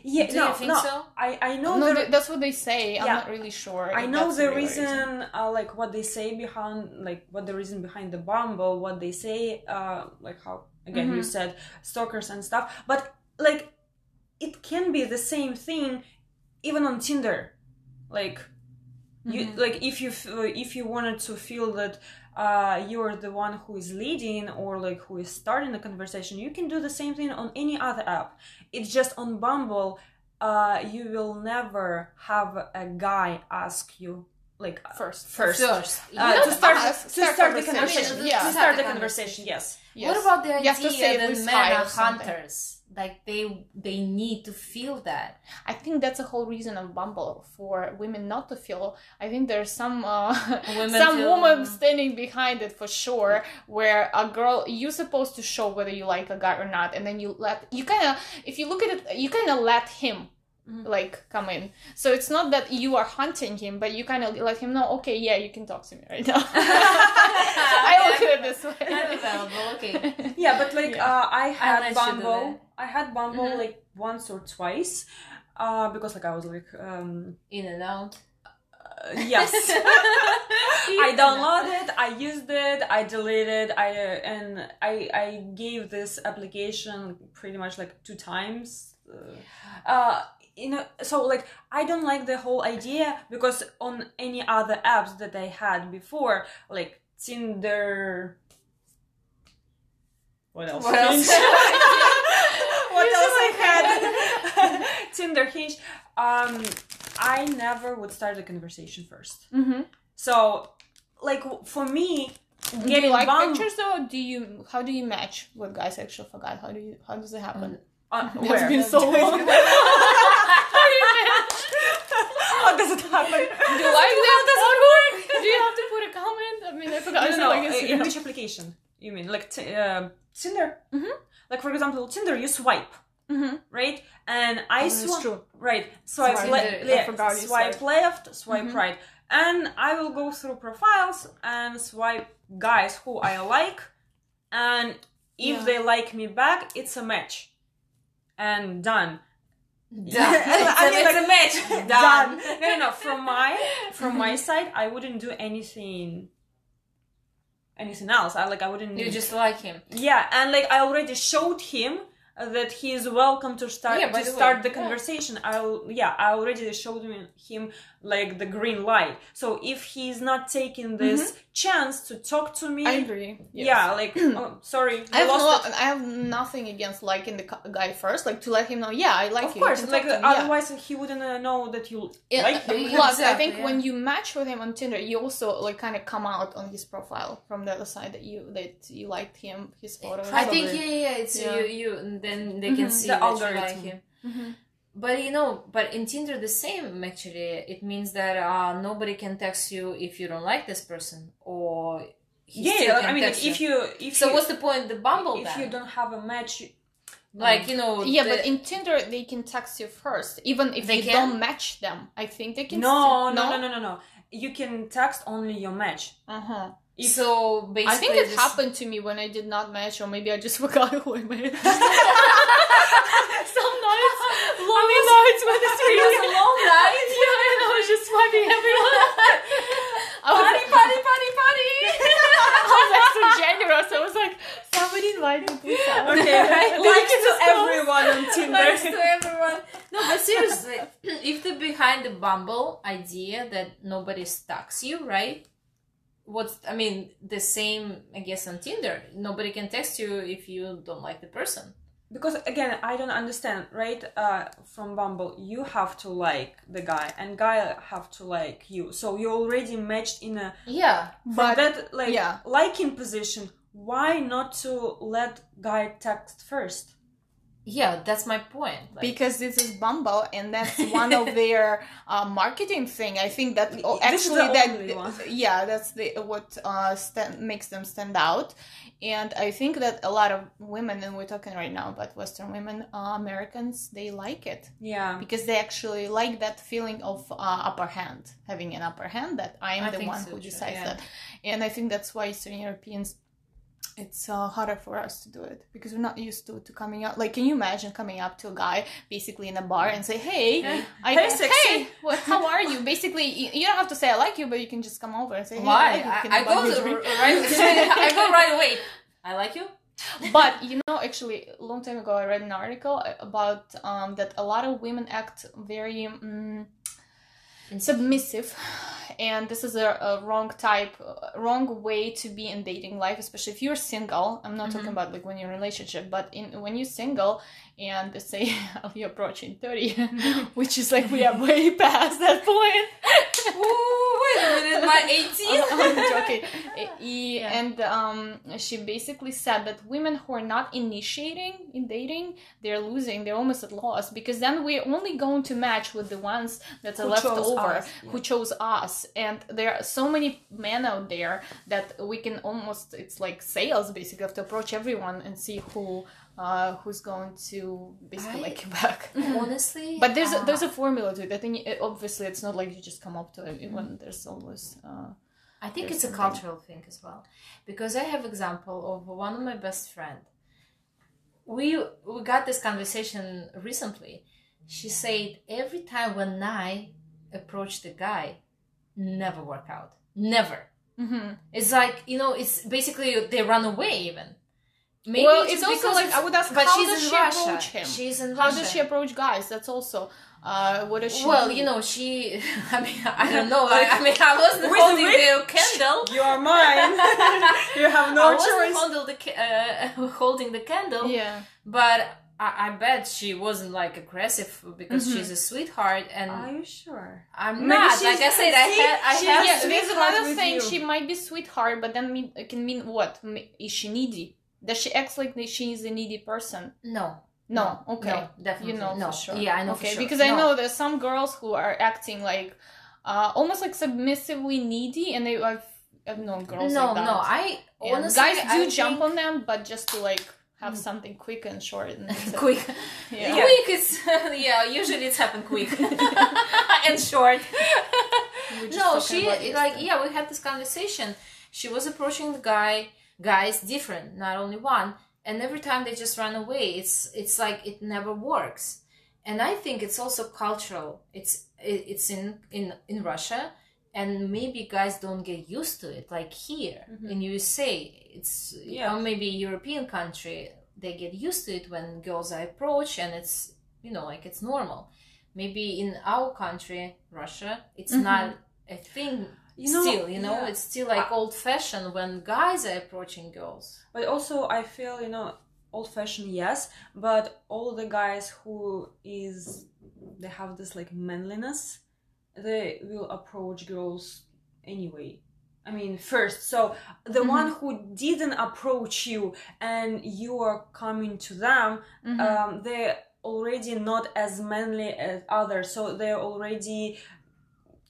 Yeah, Do no, you think no. so? I I know no, the, that's what they say. I'm not really sure. I know the real reason, uh, like what they say behind, like what the reason behind the Bumble, what they say, uh, like how again you Mhm. said stalkers and stuff, but like it can be the same thing, even on Tinder, like you Mhm. like if you f- if you wanted to feel that uh, you're the one who is leading or like who is starting the conversation, you can do the same thing on any other app. It's just on Bumble, uh, you will never have a guy ask you like First. first. First. Uh, to start, ask, to start start the conversation. conversation, yeah. to to start the the conversation, yes. Yes. What about the You have to say idea at that men are or something. hunters? Like they they need to feel that. I think that's a whole reason of Bumble for women not to feel. I think there's some uh, (laughs) Women some feel- woman standing behind it for sure. Where a girl you're supposed to show whether you like a guy or not, and then you let you kind of if you look at it, you kind of let him. Mhm. Like come in, so it's not that you are hunting him, but you kind of let him know. Okay, yeah, you can talk to me right now. (laughs) (laughs) I look at it this way. I'm available. Okay. Yeah, but like Yeah. uh, I had let Bumble. I had Bumble Mhm. like once or twice, uh, because like I was like um, In and out. uh, yes. (laughs) (laughs) I downloaded, I used it, I deleted, I uh, and I I gave this application pretty much like two times. Uh, uh, you know, so like I don't like the whole idea because on any other apps that I had before, like Tinder. What else? What else? (laughs) What else I had? (laughs) Tinder, Hinge. Um, I never would start a conversation first. Mm-hmm. So, like for me, Do getting you like bum- pictures though? Do you how do you match with guys? Actually, forgot how do you how does it happen? Uh, (laughs) It's where? been so long. (laughs) How does it happen? Do you like that? Does it work? Do you have to put a comment? I mean, I forgot. No, no, no. like uh, which application? You mean like t- uh, Tinder? Mhm. Like for example, Tinder, you swipe, Mhm. right? And I Oh, swipe. true. Right. Swipe, Swipe. le- Tinder, I le- forgot you swipe swipe. left, swipe Mhm. right. And I will go through profiles and swipe guys who I like. And if Yeah. they like me back, it's a match. And done. Done. (laughs) I mean, it's like, a match. (laughs) Done. (laughs) No, no, no. From my from my side, I wouldn't do anything anything else. I like I wouldn't You just like him. yeah, and like I already showed him that he is welcome to start Yeah, to the way, start the yeah. conversation. I yeah, I already showed him, him like the green light. So if he's not taking this chance to talk to me, Mm-hmm. I agree. Yes. yeah, like (clears throat) oh, sorry, I have, lost no. I have nothing against liking the guy first, like to let him know, yeah, I like Of you. you course, can like talk to me, yeah. otherwise he wouldn't uh, know that you Yeah, like him. uh, Plus, I think yeah. when you match with him on Tinder, you also like kind of come out on his profile from the other side that you that you liked him, his photo. I think yeah, yeah, yeah, it's Yeah. you, you, and then they can Mhm. see The that you like him. Mhm. But you know, but in Tinder the same actually. It means that uh, nobody can text you if you don't like this person, or yeah, still I mean, like, text if you if So you, what's the point? The Bumble if then? you don't have a match, like you know, Yeah, the- but in Tinder they can text you first, even if They you can? don't match them. I think they can. no, still- no, no, no, no, no. You can text only your match. Uh huh. If- so basically, I think it this- happened to me when I did not match, or maybe I just (laughs) forgot who I met. (laughs) Some nights, lonely nights when it's (laughs) It was a long night. Yeah, and I was just swiping everyone. I was, Party, party, party, party. I was extra generous. I was like, somebody invite me, please. out." Okay, Like, likes it's to everyone on Tinder. Thanks to everyone. No, but seriously, (clears throat) if the behind the Bumble idea that nobody stalks you, right? What's I mean, the same I guess on Tinder. Nobody can text you if you don't like the person. because again i don't understand right uh from bumble you have to like the guy and guy have to like you so you already matched in a Yeah. But that like yeah. liking position why not to let guy text first Yeah, that's my point. Like, because this is Bumble and that's one of their (laughs) uh, marketing thing. I think that oh, This is actually the that only (laughs) yeah, that's the what uh, stand, makes them stand out. And I think that a lot of women, and we're talking right now about Western women, uh, Americans, they like it yeah because they actually like that feeling of uh, upper hand, having an upper hand that I am I the one so who decides yeah. that. And I think that's why Eastern Europeans it's uh, harder for us to do it because we're not used to, to coming up. Like, can you imagine coming up to a guy basically in a bar and say, "Hey, I, Hey, sexy." hey, what, how are you?" Basically, you, you don't have to say "I like you," but you can just come over and say, "Hey, why? I, like you. I, Can I buy go to, (laughs) right. (laughs) I go right away. I like you. but you know, actually, a long time ago, I read an article about um, that a lot of women act very. Um, submissive. And this is a, a wrong type wrong way to be in dating life especially if you're single. I'm not talking mm-hmm. about like when you're in a relationship but in when you're single and say (laughs) you're approaching 30 (laughs) which is like we are way (laughs) past that point (laughs) Ooh, wait a minute, my (laughs) 18. I'm joking. (laughs) E- And um, she basically said that women who are not initiating in dating, they're losing. They're almost at loss because then we're only going to match with the ones that are Who left over, us, yeah. who chose us. And there are so many men out there that we can almost. It's like sales, basically. have to approach everyone and see who. Uh, who's going to basically I- like you back? (laughs) Honestly, But there's a, uh, there's a formula to it. I think it, obviously it's not like you just come up to everyone. There's always uh, I think it's a cultural thing as well, because I have example of one of my best friend. We we got this conversation recently. She said every time when I approach the guy, never work out, never. Mm-hmm. It's like you know, it's basically they run away even. Maybe well, it's it's also because like it's- I would ask, but how she's does in she Russia. approach him? She's in How Russia. does she approach guys? That's also uh, what does she? Well, do? you know, she. (laughs) I mean, I don't know. I, I mean, I wasn't With holding the the candle. (laughs) you are mine (laughs) you have no I wasn't holding the ca- uh, holding the candle, yeah, but I, I bet she wasn't like aggressive because Mhm. she's a sweetheart, and are you sure I'm Maybe not. she's- Like I said, I see, had, I she's- had. yeah. sweetheart There's another with thing. you. She might be sweetheart, but then mean, it can mean what is she needy? Does she act like she is a needy person? No, No. Okay. no, definitely you know no. for sure. Yeah, I know Okay, sure. because I know there's some girls who are acting like uh, almost like submissively needy, and they I've, I've known girls No, like that. no. I And honestly, guys do I jump think- on them, but just to like have something quick and short. And (laughs) quick. Yeah. Quick is (laughs) yeah. Usually it's happened quick (laughs) and short. No, she like yeah. We had this conversation. She was approaching the guy. Guys different, not only one. And every time they just run away, it's it's like it never works. And I think it's also cultural. It's it's in in in Russia, and maybe guys don't get used to it. Like here Mm-hmm. in USA, it's Yeah. or maybe European country. they get used to it when girls are approach and it's you know like it's normal maybe in our country russia it's Mhm. not a thing You know, still you know yeah. it's still like old fashioned when guys are approaching girls But also, I feel you know, old fashioned, yes, but all the guys who is they have this like manliness, they will approach girls anyway. I mean, first. So the Mhm. one who didn't approach you and you are coming to them, Mhm. um, they're already not as manly as others, so they're already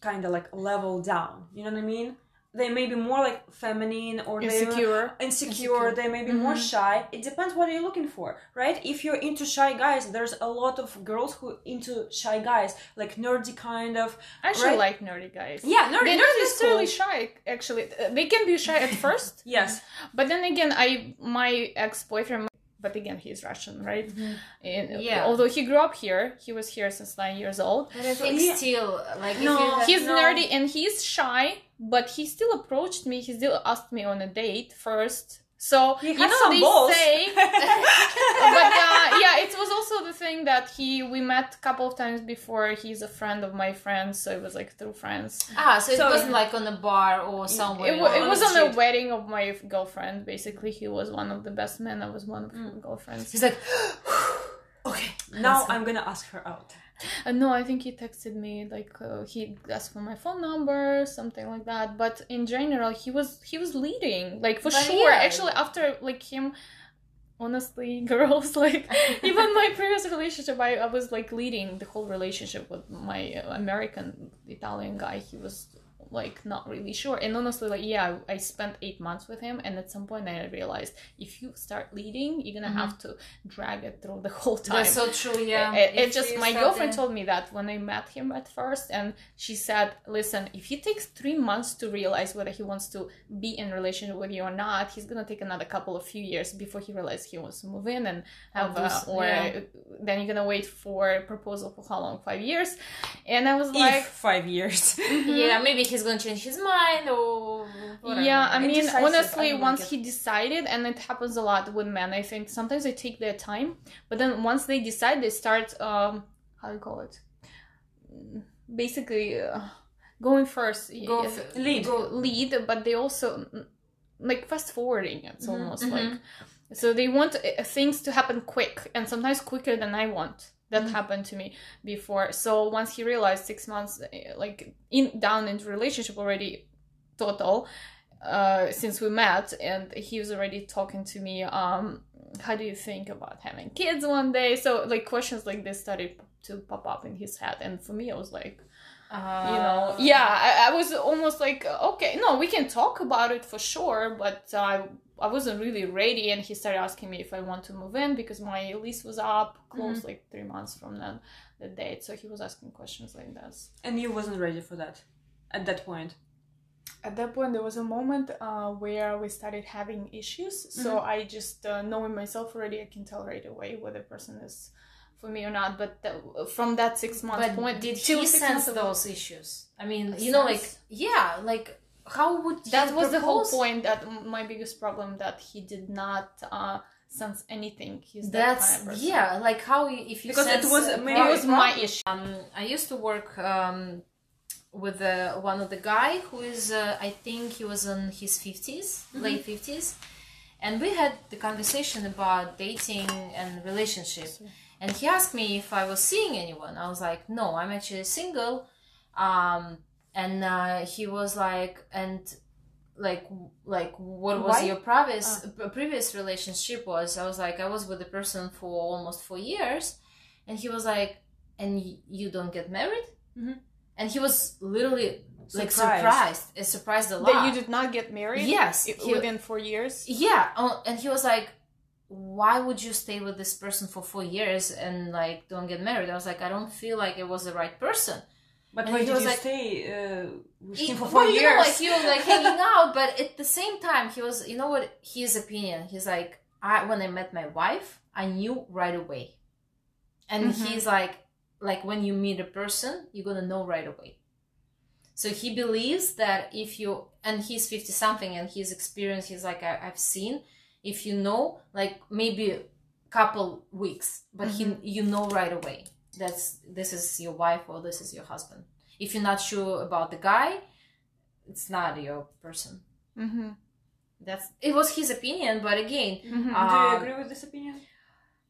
kind of like level down. You know what I mean? They may be more like feminine or they insecure. insecure, Insecure. they may be more Mhm. shy it depends what you're looking for right if you're into shy guys there's a lot of girls who into shy guys like nerdy kind of I actually right? like nerdy guys. yeah nerdy, They're nerdy not is cool. necessarily shy. Actually, they can be shy at (laughs) first, yes but then again, I my ex boyfriend. But again, he's Russian, right? Mm-hmm. And Yeah. Although he grew up here, he was here since nine years old. but i think still like No, He's No. nerdy and he's shy, but he still approached me. He still asked me on a date first. So you know some they balls. say, (laughs) but uh, yeah, it was also the thing that he we met a couple of times before. He's a friend of my friends, so it was like through friends. ah so it wasn't like on a bar or somewhere It, it on was on the wedding of my girlfriend. Basically, he was one of the best men. I was one of her girlfriends. he's like (gasps) okay now i'm gonna ask her out Uh, no, I think he texted me like uh, he asked for my phone number, something like that. But in general, he was he was leading, like for But sure. yeah. Actually, after like him, honestly, (laughs) girls like even my previous relationship, I, I was like leading the whole relationship with my American Italian guy. He was like not really sure, and honestly, like yeah, I spent eight months with him, and at some point I realized if you start leading, you're gonna have to drag it through the (laughs) whole time. that's so true yeah It, it just my girlfriend in- told me that when I met him at first, and she said, "Listen, if he takes three months to realize whether he wants to be in relationship with you or not, he's gonna take another couple of few years before he realizes he wants to move in and have, uh, Obvious- or yeah. then you're gonna wait for a proposal for how long? Five years?" And I was if like, five years yeah maybe he's gonna change his mind or whatever. Yeah, I mean, Indecisive, honestly, I once like he decided, and it happens a lot with men, I think sometimes they take their time, but then once they decide, they start, um, how do you call it? Basically, uh, going first. Go y- f- lead. Go lead, but they also, mm, like, fast forwarding. It's Mhm, almost mhm. like. So they want uh, things to happen quick, and sometimes quicker than I want. That Mhm. happened to me before. So once he realized six months, uh, like in down into relationship already, total, uh, since we met, and he was already talking to me. Um, how do you think about having kids one day? So like questions like this started to pop up in his head, and for me, I was like, uh, you know yeah I, I was almost like okay no we can talk about it for sure but i i wasn't really ready and he started asking me if i want to move in because my lease was up close like three months from then the date. So he was asking questions like this and you wasn't ready for that at that point? At that point there was a moment uh, where we started having issues. So i just uh, knowing myself already i can tell right away whether a person is for me or not. But the, from that six month but point did till he sense those issues? I mean you know like yeah like how would he that was the whole point that my biggest problem that he did not uh sense anything he's that that's kind of person. yeah like how if you Because it was maybe it was my issue um, I used to work um, with uh, one of the guy who is, uh, I think he was in his 50s, late 50s. And we had the conversation about dating and relationship. And he asked me if I was seeing anyone. I was like, no, I'm actually single. Um, and uh, he was like, and like, like what was Why? your previous p- previous relationship was? I was like, I was with the person for almost four years, and he was like, and y- you don't get married? Mhm. and he was literally like Surprised. surprised. Surprised a lot that you did not get married? Yes, he- within four years? Yeah. Oh, and he was like why would you stay with this person for four years and like don't get married? I was like i don't feel like it was the right person but And why he did was you like- stay uh, with It- him for well, four you years know, like you were like (laughs) hanging out but at the same time he was you know what his opinion he's like i when i met my wife i knew right away. And Mhm. he's like like when you meet a person you're gonna know right away. So he believes that if you and he's 50 something and his experience he's like I, i've seen if you know like maybe couple weeks, but he you know right away that's this is your wife or this is your husband. If you're not sure about the guy, it's not your person. Mm-hmm. That's it was his opinion, but again, Mm-hmm. Uh, Do you Um, agree with this opinion?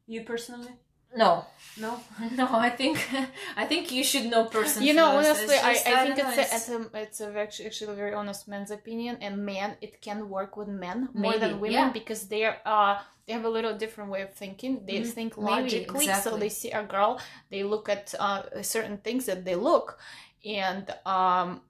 You personally? No, No. (laughs) no. I think (laughs) I think you should know person. you know honestly I, just- I think know, it's a, it's a it's a very, actually a very honest man's opinion and men it can work with men more Maybe, than women yeah. because they're uh they have a little different way of thinking they Mhm. think Maybe, logically so they see a girl they look at uh certain things that they look and um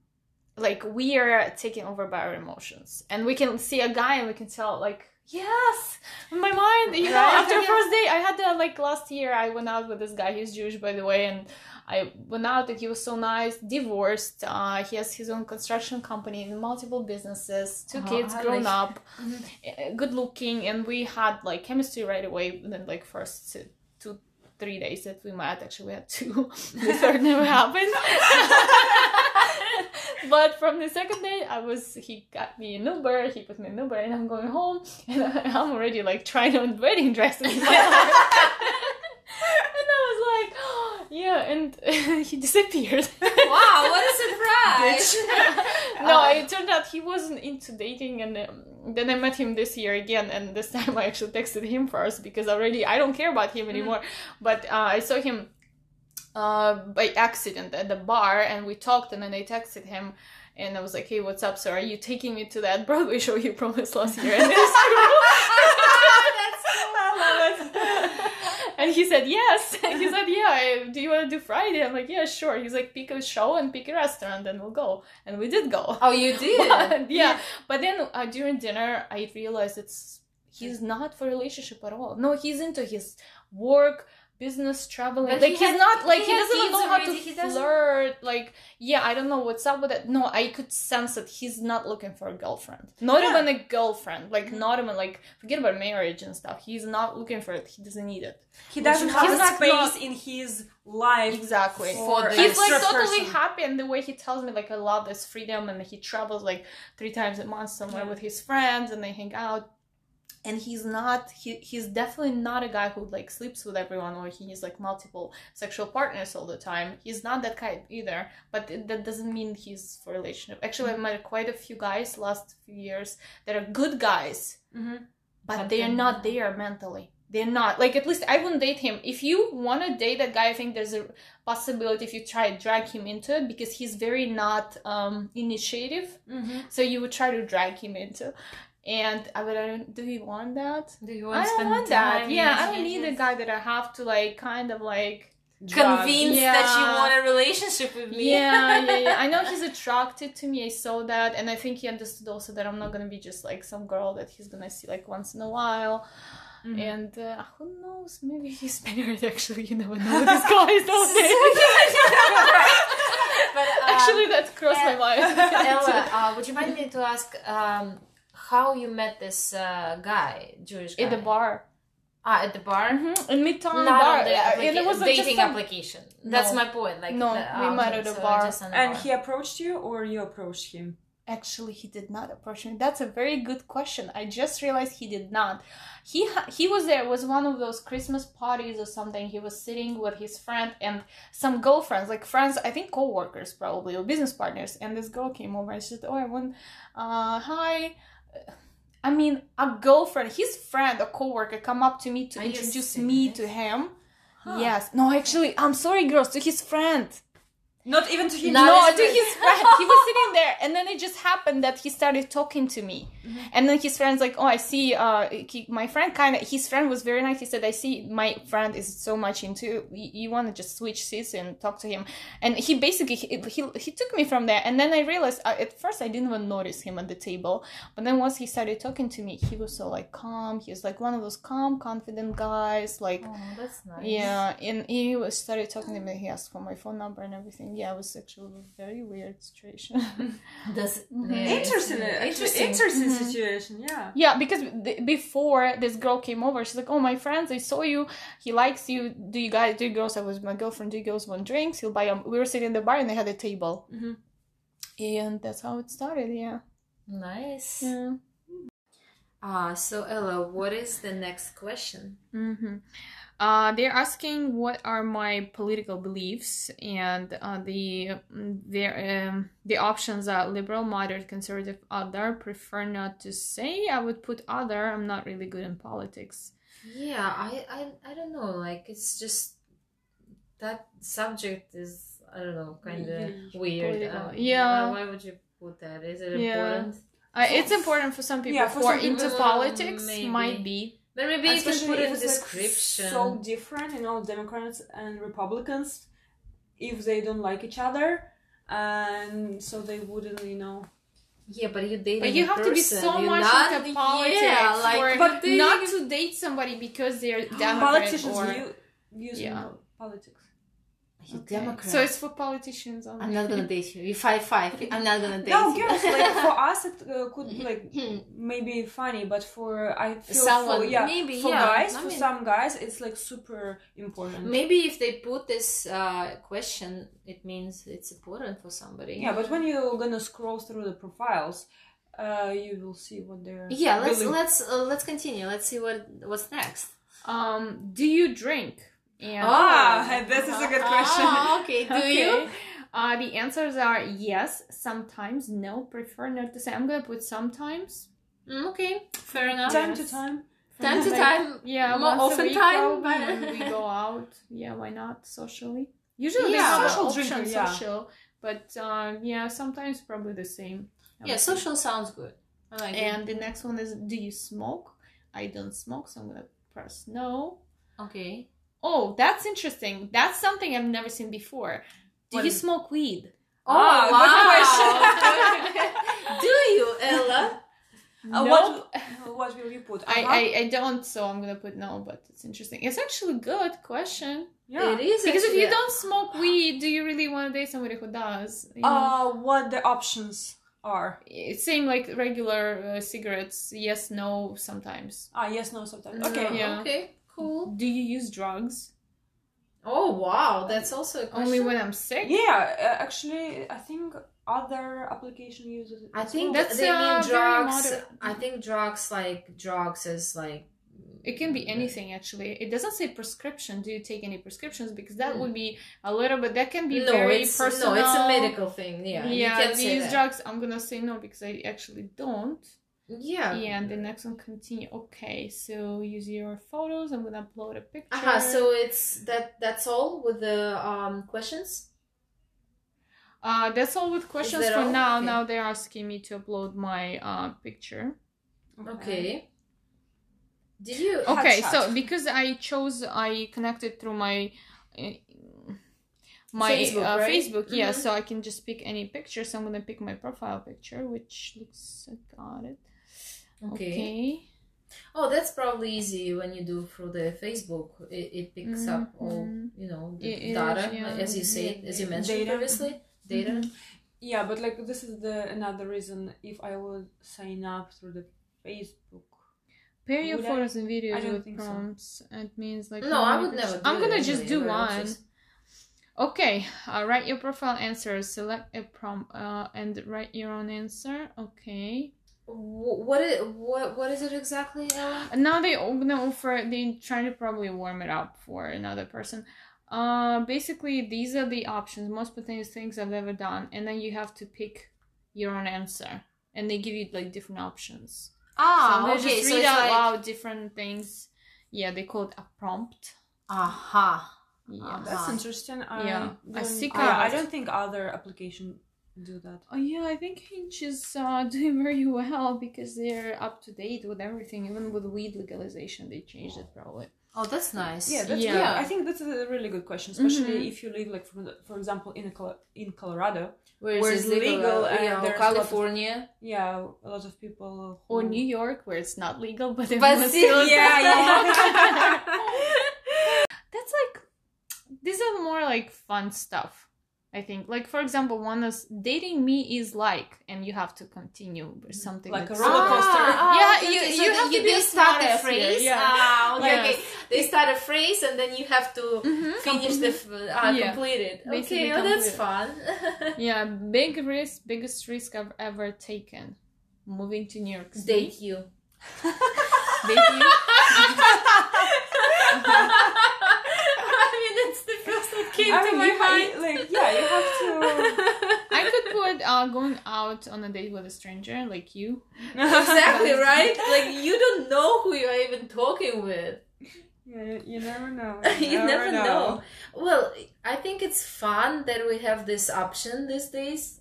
like we are taken over by our emotions and we can see a guy and we can tell like yes in my mind you know Right, after yeah. first day i had that like last year i went out with this guy he's jewish by the way and i went out and he was so nice divorced uh he has his own construction company and multiple businesses two Oh, kids I grown like- up uh, (laughs) good looking and we had like chemistry right away within like first two, two three days that we met actually we had two (laughs) the third (laughs) never happened but from the second day i was he got me an uber he put me in uber and i'm going home (laughs) and i'm already like trying on wedding dresses in my heart. and i was like (gasps) yeah and (laughs) he disappeared wow, what a surprise! (laughs) no, Uh, it turned out he wasn't into dating, and um, then I met him this year again, and this time I actually texted him first because already I don't care about him anymore. But uh, I saw him uh, by accident at the bar, and we talked, and then I texted him. And I was like, "Hey, what's up? So, are you taking me to that Broadway show you promised last year?" And, (laughs) (laughs) and he said yes. (laughs) he said, "Yeah. Do you want to do Friday?" I'm like, "Yeah, sure." He's like, "Pick a show and pick a restaurant, and we'll go." And we did go. Oh, you did? But, yeah, but then uh, during dinner, I realized it's he's not for relationship at all. No, he's into his work, business, traveling. But like he he's had- not like he he, doesn't know how to already, he flirt. Like yeah, I don't know what's up with it. No, I could sense that he's not looking for a girlfriend. Not Yeah. even a girlfriend. Like mm-hmm. not even like forget about marriage and stuff. He's not looking for it. He doesn't need it. He doesn't He's have a space not- in his life Exactly. for For the He's like extra totally person. happy, and the way he tells me, like, I love this freedom, and he travels like three times a month somewhere Yeah. with his friends, and they hang out. And he's not. He he's definitely not a guy who like sleeps with everyone, or he has like multiple sexual partners all the time. He's not that kind either. But it, that doesn't mean he's for relationship. Actually, I've met quite a few guys last few years that are good guys, Mhm. but But they are not there mentally. They're not like at least I wouldn't date him. If you want to date that guy, I think there's a possibility if you try to drag him into it because he's very not um initiative. Mhm. So you would try to drag him into. And I would, I don't, do you want that? Do you I want to don't spend want that. Yeah, I don't need a guy that I have to like kind of like Convinced that you want a relationship with me. yeah, yeah, yeah. (laughs) I know he's attracted to me. I saw that, and I think he understood also that I'm not gonna be just like some girl that he's gonna see like once in a while. Mhm. And uh, who knows? Maybe he's married. (laughs) Actually, you never know. This guy (laughs) is not But, um, Actually, that crossed my uh, mind. Ella, uh, would you mind me to ask um, how you met this uh, guy, Jewish guy? in the bar, Ah, at the bar. mm-hmm. in Midtown Not bar, on the Yeah, applica- and it was like, dating some- application. That's No. my point. Like No, the- we ah, met at a so bar. just on And bar. he approached you, or you approached him? Actually, he did not approach me. That's a very good question. I just realized he did not. He ha- he was there. It was one of those Christmas parties or something. He was sitting with his friend and some girlfriends, like friends, I think co-workers probably or business partners. And this girl came over and she said, "Oh, I want, uh, hi." I mean, a girlfriend, his friend, a co-worker, come up to me to Are introduce me to him. Huh. Yes. No, actually, I'm sorry, girls, to his friend. Not even to him. Not no, his to his friend. (laughs) He was sitting there, and then it just happened that he started talking to me. And then his friend's like, "Oh, I see. Uh, he, my friend kind of. His friend was very nice. He said, "I see. My friend is so much into. You, you want to just switch seats and talk to him." And he basically he, he he took me from there. And then I realized uh, at first I didn't even notice him at the table, but then once he started talking to me, he was so like calm. He was like one of those calm, confident guys. Like Oh, that's nice. yeah, and he was started talking to me. He asked for my phone number and everything. Yeah, it was actually a very weird situation. (laughs) That's Mhm. yeah, it's- Interesting, yeah, actually, interesting Mhm. situation. Yeah. yeah, because th- before this girl came over, she's like, "Oh, my friends, I saw you. He likes you. Do you guys, do you girls? I was my girlfriend. Do you girls want drinks? He'll buy them. We were sitting in the bar and they had a table, Mhm. and that's how it started. Yeah, Nice. yeah. Ah, so Ella, what is the next question? Mm-hmm. Uh, they're asking what are my political beliefs, and uh, the their um, the options are liberal, moderate, conservative, other. Prefer not to say. I would put other. I'm not really good in politics. Yeah, I, I, I don't know. Like it's just that subject is I don't know, kind of weird. Um, Yeah. Why, why would you put that? Is it Yeah. important? Uh, it's important for some people Yeah, for who are some into politics. maybe. Might be. But maybe you can put it if in it's, like, description. so different, you know, Democrats and Republicans, if they don't like each other, and so they wouldn't, you know. yeah, but you dating But you a have to be so you're much not- into politics Yeah, like for but dating- not to date somebody because they're (gasps) Democrat Politicians or u- use Yeah. politics. You Okay. Democrat. So it's for politicians only. I'm not gonna (laughs) date you. You five five. I'm not gonna date No, you. girls, like for (laughs) us, it uh, could be like (laughs) maybe funny, but for I feel Someone- for, yeah, maybe, for yeah, guys, I for mean- some guys, it's like super important. Maybe if they put this uh, question, it means it's important for somebody. Yeah, but when you're gonna scroll through the profiles, uh, you will see what they're. Yeah, let's really- let's uh, let's continue. Let's see what what's next. Um, do you drink? And Ah, (laughs) this is a good question. Ah, (laughs) okay, do Okay. you? Uh, the answers are yes, sometimes, no, prefer not to say. I'm gonna put sometimes. Mm, okay, fair enough. time to time. Time to Like, time. Yeah, more once a often week time. probably but- when we (laughs) go out. Yeah, why not socially? Usually Yeah. they Social an option drinker, yeah. social, but um, yeah, sometimes probably the same. Yeah, would say. social sounds good. I like it. And the next one is do you smoke? I don't smoke, so I'm gonna press no. Okay. Oh, that's interesting. That's something I've never seen before. Do What you is- smoke weed? Ah, wow. good (laughs) do you, Ella? Uh, Nope. what, what will you put? I, Uh-huh. I, I don't, so I'm gonna put no, but it's interesting. It's actually a good question. yeah. It is Because if actually- you don't smoke weed, do you really want to date somebody who does? You know? Uh, what the options are? It's same like regular uh, cigarettes. Yes, no, sometimes. Ah, yes, no, sometimes. No, Okay. Yeah. Okay. Cool. Do you use drugs? Oh wow, that's also a question. Only when I'm sick. Yeah, uh, actually, I think other application uses it. I think well. That's, they uh, mean drugs. I think drugs like drugs is like It can be anything actually. It doesn't say prescription. Do you take any prescriptions? Because that Mm. would be a little bit. That can be no, very it's personal. no, it's a medical thing. Yeah, you Yeah, can do you use that. drugs? I'm gonna say no because I actually don't. Yeah. Yeah, and the next one continue. Okay, so use your photos. I'm gonna upload a picture. Aha, so it's that. That's all with the um questions. uh, that's all with questions for all? now. Okay. Now they're asking me to upload my uh picture. Okay. Did you? Okay, Headshot. so because I chose, I connected through my. Uh, my Facebook, uh, right? Facebook, yeah, Mhm. so I can just pick any picture. So I'm gonna pick my profile picture, which looks I got it. Okay. Okay. Oh, that's probably easy when you do through the Facebook. It, it picks up all you know the It is, data, yeah. as you say, as you mentioned Data. previously. Data. Mhm. Yeah, but like this is the another reason if I would sign up through the Facebook. Pair your Would I? photos and videos with think so. prompts. It means like No, I would never. I'm gonna just do one. just- Okay, uh, write your profile answer. Select a prompt uh, and write your own answer. Okay. Wh- What is what what is it exactly, Ella? Now they are gonna offer. they trying to probably warm it up for another person. Uh, basically, these are the options, most spontaneous things I've ever done, and then you have to pick your own answer, and they give you like different options. so I'm gonna just read out like, loud different things. Yeah, they call it a prompt. aha. Yeah. Uh-huh. That's interesting. I Yeah, I don't- seek I don't think other application do that. Oh yeah, I think Hinge is uh, (laughs) doing very well because they're up to date with everything. Even with weed legalization, they changed it probably. Oh, that's nice. Yeah, that's Yeah. yeah. I think that's a really good question, especially Mhm. if you live like for, the- for example in a Col- in Colorado. Where Where is it's legal? legal uh, and you know, there's lots of- California. Yeah, a lot of people. Who... Or New York, where it's not legal, but But everyone's still, still yeah, yeah. (laughs) (laughs) That's like these are more like fun stuff. I think, like for example, one is dating me is like, and you have to continue with something Like a roller coaster. Yeah, okay, you- okay. you have they- to be a start here, phrase. yeah. Ah, okay, Yes. okay. They start a phrase and then you have to Mhm. finish the ah, Yeah. complete it. Basically okay, oh, that's fun. (laughs) Yeah, big risk, biggest risk I've ever taken. Moving to New York City. Date you. (laughs) Maybe. (laughs) I mean, that's the first that came I to mean, my you mind. Like yeah, you have to. I could put uh, going out on a date with a stranger like you. (laughs) exactly (laughs) right. Like you don't know who you're even talking with. Yeah, you, you never know. (laughs) you never know. Well, I think it's fun that we have this option these days.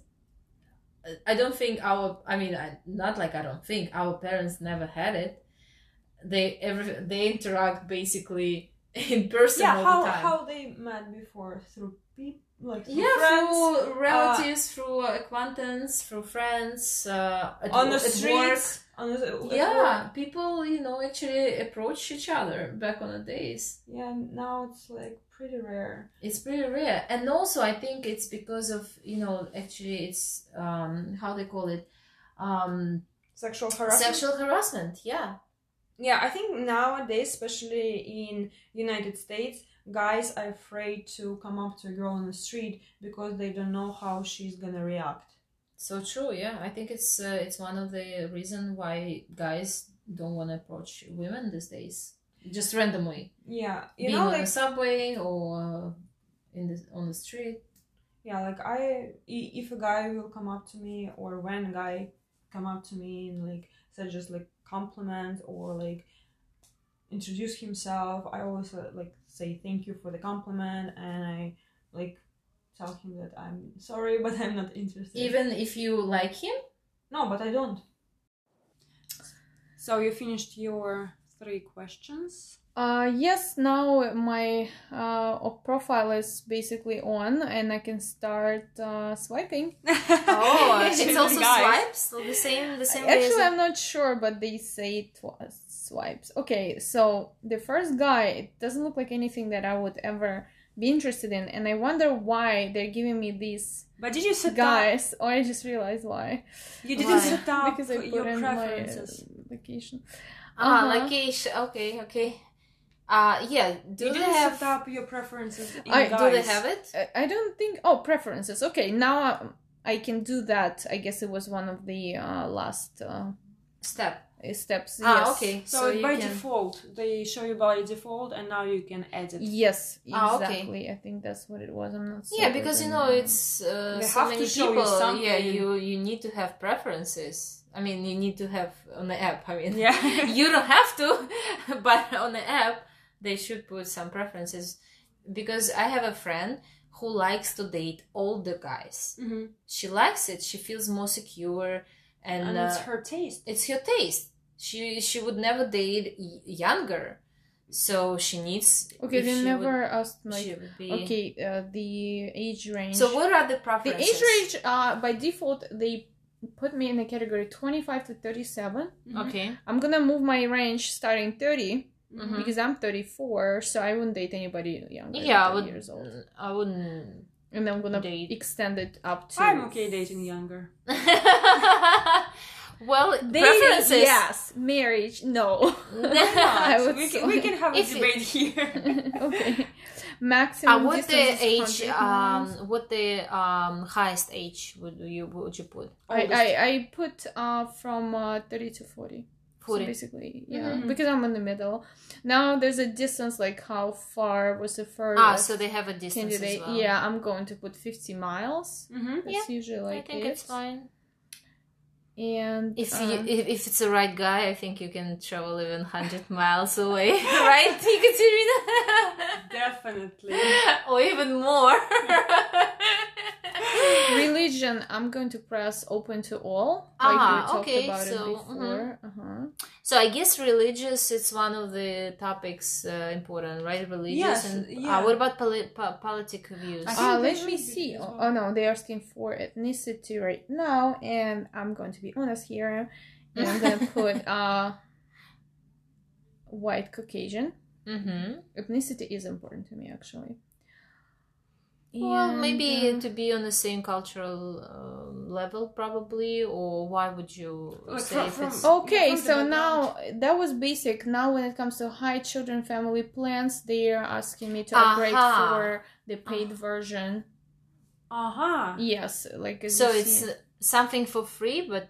I don't think our, I mean, I, not like I don't think our parents never had it. They every they interact basically in person Yeah, all how the time. how they met before through people like through yeah, friends through relatives, through acquaintance, through friends, uh, at, on the streets. On the, Yeah, work. people, you know, actually approach each other back on the days. Yeah, now it's like pretty rare. It's pretty rare, and also I think it's because of you know actually it's um how they call it um Sexual harassment. sexual harassment. Yeah, Yeah, I think nowadays, especially in United States, guys are afraid to come up to a girl on the street because they don't know how she's gonna react. so true. Yeah, I think it's uh, it's one of the reason why guys don't want to approach women these days just randomly, Yeah, you being know, on like the subway or uh, in the on the street. yeah, like I, if a guy will come up to me or when a guy come up to me and like say just like compliment or like introduce himself, I always uh, like say thank you for the compliment and I like tell him that I'm sorry, (laughs) but I'm not interested. Even if you like him, No, but I don't. So you finished your three questions. Uh, yes, now my uh, profile is basically on and I can start uh, swiping. (laughs) oh, (laughs) it's also guys. swipes, so the same the same way Actually, I'm not sure, but they say it was swipes. Okay, so the first guy, it doesn't look like anything that I would ever be interested in, and I wonder why they're giving me these But did you set guys. Or I just realized why. You didn't Why? set up because I put your in my uh, preferences. location. Ah, Uh-huh. location. Okay, okay. Uh yeah. Do you they didn't have? set up your preferences in I- guys. Do they have it? I, I don't think. Oh, preferences. Okay, now I, I can do that. I guess it was one of the uh, last uh, Step. steps. Ah, yes. okay. So, you by can- default, they show you by default, and now you can edit. Yes, Ah, okay. I think that's what it was. I'm not. Yeah, because you know it's uh, They so have to many show you people. something. Yeah, you you need to have preferences. I mean, you need to have on the app. I mean, Yeah. (laughs) you don't have to, (laughs) but on the app they should put some preferences because I have a friend who likes to date older guys. hmm She likes it. She feels more secure, and, And, uh, it's her taste. it's her taste. She she would never date y- younger, so she needs. Okay, they never would- asked like. be. Okay, uh, the age range. So what are the preferences? the age range, uh, by default, they put me in the category 25 to 37. Okay. I'm gonna move my range starting 30 Mhm. because I'm 34, so I wouldn't date anybody younger Yeah, I than 30 would. years old. I wouldn't. And I'm gonna date. extend it up to. I'm okay dating younger. (laughs) well, Dating, preferences. yes. Marriage, no. (laughs) I would we, can, we can have a If you- debate here. (laughs) okay. Uh, Maximum what the age? 100 Um, what the um highest age would you would you put? I, I, I put uh from uh, 30 to 40. So 40. basically, yeah, Mhm. because I'm in the middle. Now there's a distance, like how far was the furthest Ah, so they have a distance candidate? as well. Yeah, I'm going to put 50 miles. hmm That's usually I like think it. it's fine. And If uh, you if, if it's the right guy, I think you can travel even hundred (laughs) miles away, (laughs) right, Ekaterina? (laughs) Definitely. or even more. (laughs) religion, I'm going to press open to all, like Ah, we talked okay, about so, it before. Uh-huh. So I guess religious it's one of the topics uh, important, right? Religious Yes, and yeah. uh, what about poli- po- political views? I Uh, let me see. as Oh, well. oh no, they're asking for ethnicity right now, and I'm going to be honest here, and I'm gonna (laughs) put uh white Caucasian. mm-hmm. Ethnicity is important to me actually. Well, And, maybe uh, to be on the same cultural um level, probably. Or why would you Like say from- if from- it's Okay, from so now that was basic. Now, when it comes to high children family plans, they are asking me to upgrade Aha. for the paid version. Uh huh. Yes, like so it's see- uh, something for free, but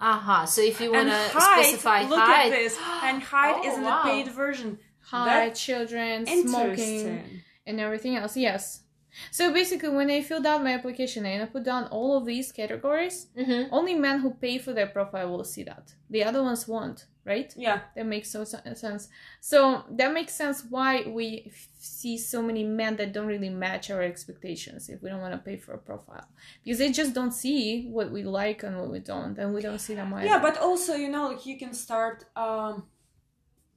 Aha. So if you want to height, specify look height, at this. And (gasps) height Oh, is in wow. the paid version. Hi, That- children, smoking, and everything else. Yes. So basically, when I filled out my application and I put down all of these categories, Mhm. only men who pay for their profile will see that. The other ones won't, right? Yeah. That makes so sense. So that makes sense why we f- see so many men that don't really match our expectations if we don't want to pay for a profile because they just don't see what we like and what we don't, and we don't see them either. Yeah, but also, you know, like you can start um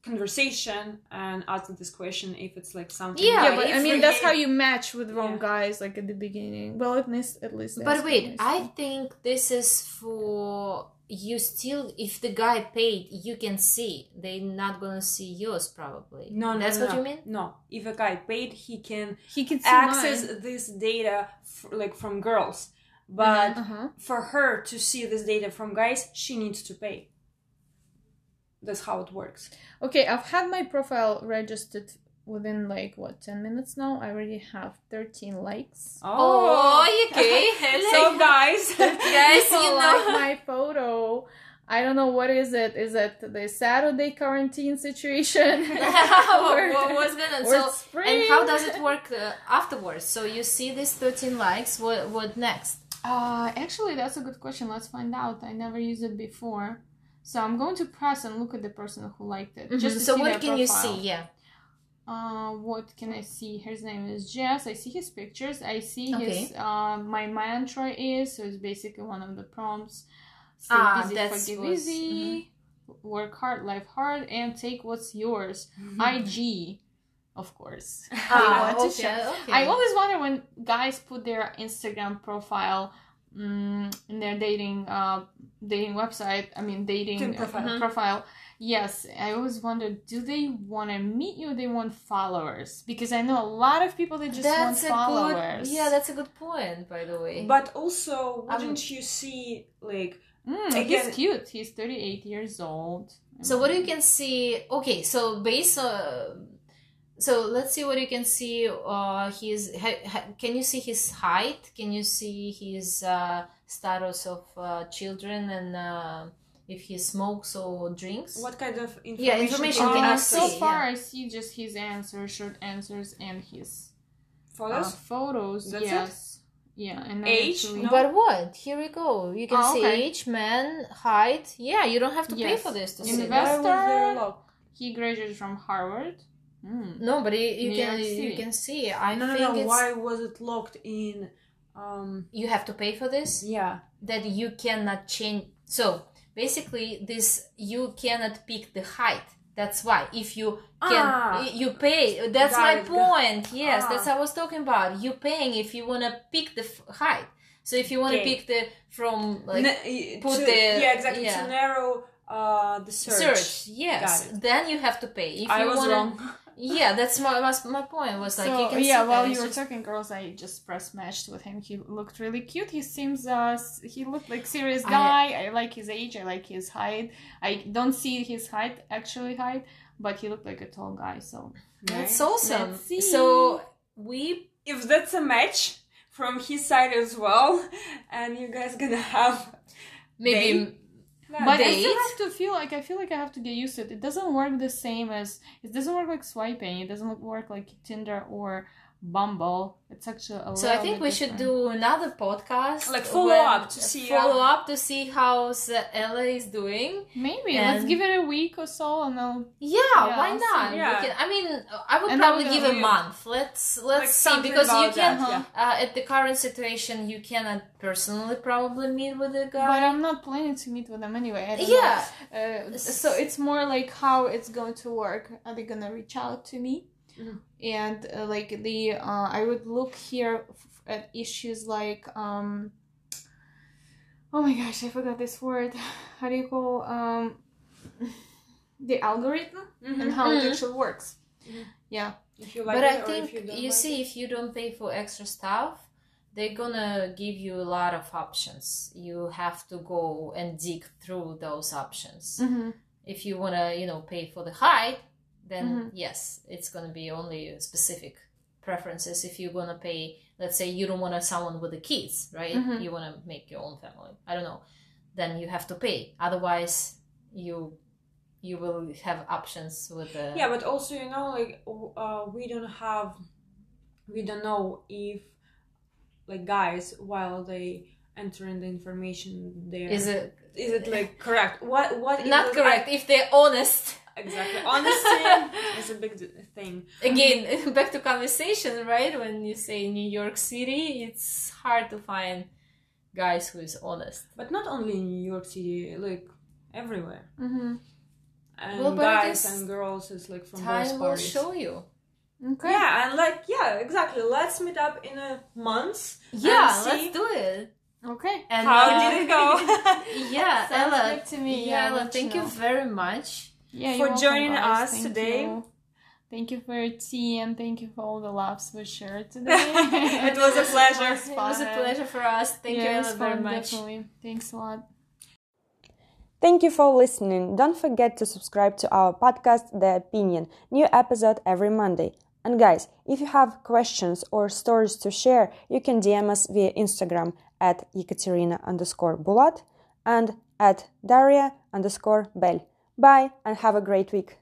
conversation and ask this question if it's like something. Yeah, yeah, but I mean that's how you match with wrong Yeah. guys like at the beginning. Well, at least at least. But that's wait, I think this is for you still if the guy paid you can see they're not gonna see yours probably No, no, that's no, what no. you mean No, if a guy paid, he can he can see access mine. this data f- like from girls, but Uh-huh. for her to see this data from guys, she needs to pay. That's how it works. Okay, I've had my profile registered within like what ten minutes now. I already have thirteen likes. oh okay (laughs) so guys, (laughs) Guys, People you know- like my photo. I don't know what is it. Is it the Saturday quarantine situation? what, what was gonna or so spring? and how does it work uh, afterwards so you see these 13 likes what what next Uh, actually, that's a good question. Let's find out. I never used it before, so I'm going to press and look at the person who liked it. Just to so what can you see yeah Uh, what can I see? His name is Jess. I see his pictures. I see Okay. his. Uh, my mantra is so it's basically one of the prompts. Stay Ah, busy, that's forgive was- easy. Work hard, life hard, and take what's yours. IG, of course. Ah, (laughs) want to okay, okay. I always wonder when guys put their Instagram profile mm, in their dating uh, dating website. I mean, dating Dating uh, profile. Mhm. profile. Yes, I always wonder: do they want to meet you? or They want followers? Because I know a lot of people that just that's want followers. good yeah that's a good point by the way But also, I'm- wouldn't you see like Mm, Again- he's cute. He's 38 years old. So what you can see, okay, so based on, so let's see what you can see. Uh, his ha, ha, can you see his height? Can you see his uh, status of uh, children and uh, if he smokes or drinks? what kind of information? Yeah, information can can you you Uh, so far, Yeah. I see just his answers, short answers, and his uh, Photos. photos. That's it? yes. Yeah, and Age? actually- No? But what? Here we go. You can Oh, see okay. age, man, height. Yeah, you don't have to pay for this to In see. the that. best- Why was there a Investor. He graduated from Harvard. Mm. No, but you, can you can see. I no, no, think no. Why was it locked in? Um, you have to pay for this. yeah. that you cannot change so basically this you cannot pick the height that's why if you can Ah. you pay that's my it, point yes Ah. that's what i was talking about you paying if you want to pick the f- height so if you want to Okay. pick the from like y- put to, the- yeah, exactly. yeah. To narrow uh the search. search, yes then you have to pay if I you was wanna, wrong. (laughs) yeah that's my my, my point was like so you can yeah, see while that, you were just- talking, girls, I just press matched with him. He looked really cute. He seems uh he looked like serious guy. I, like his age. I like his height. I don't see his height actually height, but he looked like a tall guy. So that's Nice. awesome Let's see. so we If that's a match from his side as well, and you guys gonna have maybe But I still have to feel like I feel like I have to get used to it. It doesn't work the same as it doesn't work like swiping. It doesn't work like Tinder or Bumble. It's actually a So I think bit we should different. do another podcast, Like follow when- up to see follow how- up to see how Ella is doing. maybe let's give it a week or so, and I'll Yeah, Yeah, why I'll not? see. We Yeah. can- I mean, I would And probably then give a do- month. Let's let's Like see because you can that, yeah. uh, at the current situation you cannot personally probably meet with the guy. but. I'm not planning to meet with them anyway. I don't Yeah, know. Uh, so it's more like how it's going to work. Are they gonna reach out to me? Mhm. And uh, like the uh, I would look here f- at issues like um. Oh my gosh, I forgot this word. (sighs) How do you call um (laughs) the algorithm Mhm. and how it Mhm. actually works? Mhm. Yeah. If you like but it I think you, you like see if you don't pay for extra stuff. They're gonna give you a lot of options. You have to go and dig through those options. Mm-hmm. if you want to you know pay for the height then Mhm. yes it's going to be only specific preferences if you're to pay let's say you don't want someone with the kids right Mhm. you want to make your own family i don't know then you have to pay. Otherwise, you you will have options with the yeah but also you know like uh, we don't have we don't know if like guys while they enter in the information there is it is it like correct what what not correct if they're honest. Exactly honesty (laughs) is a big thing Again, (laughs) back to conversation, right? When you say New York City, it's hard to find guys who is honest. but not only in new york city like everywhere Mm-hmm. and Well, guys and girls is like from both Time will show you. Okay. yeah and like yeah exactly let's meet up in a month Yeah, and see let's do it. Okay. And how uh, did it go (laughs) Yeah, Sounds Ella. good to me. Yeah, Yeah, Ella, let thank you you very much. Yeah, for you're welcome, joining us Thank today. you. Thank you for your tea and thank you for all the laughs we shared (laughs) today. It was a pleasure. (laughs) It was a pleasure for us. Thank yeah, you, it very much. Definitely. Thanks a lot. Thank you for listening. Don't forget to subscribe to our podcast, The Opinion. New episode every Monday. And guys, if you have questions or stories to share, you can DM us via Instagram at Ekaterina underscore Bulat and at Daria underscore Belle. Bye and have a great week.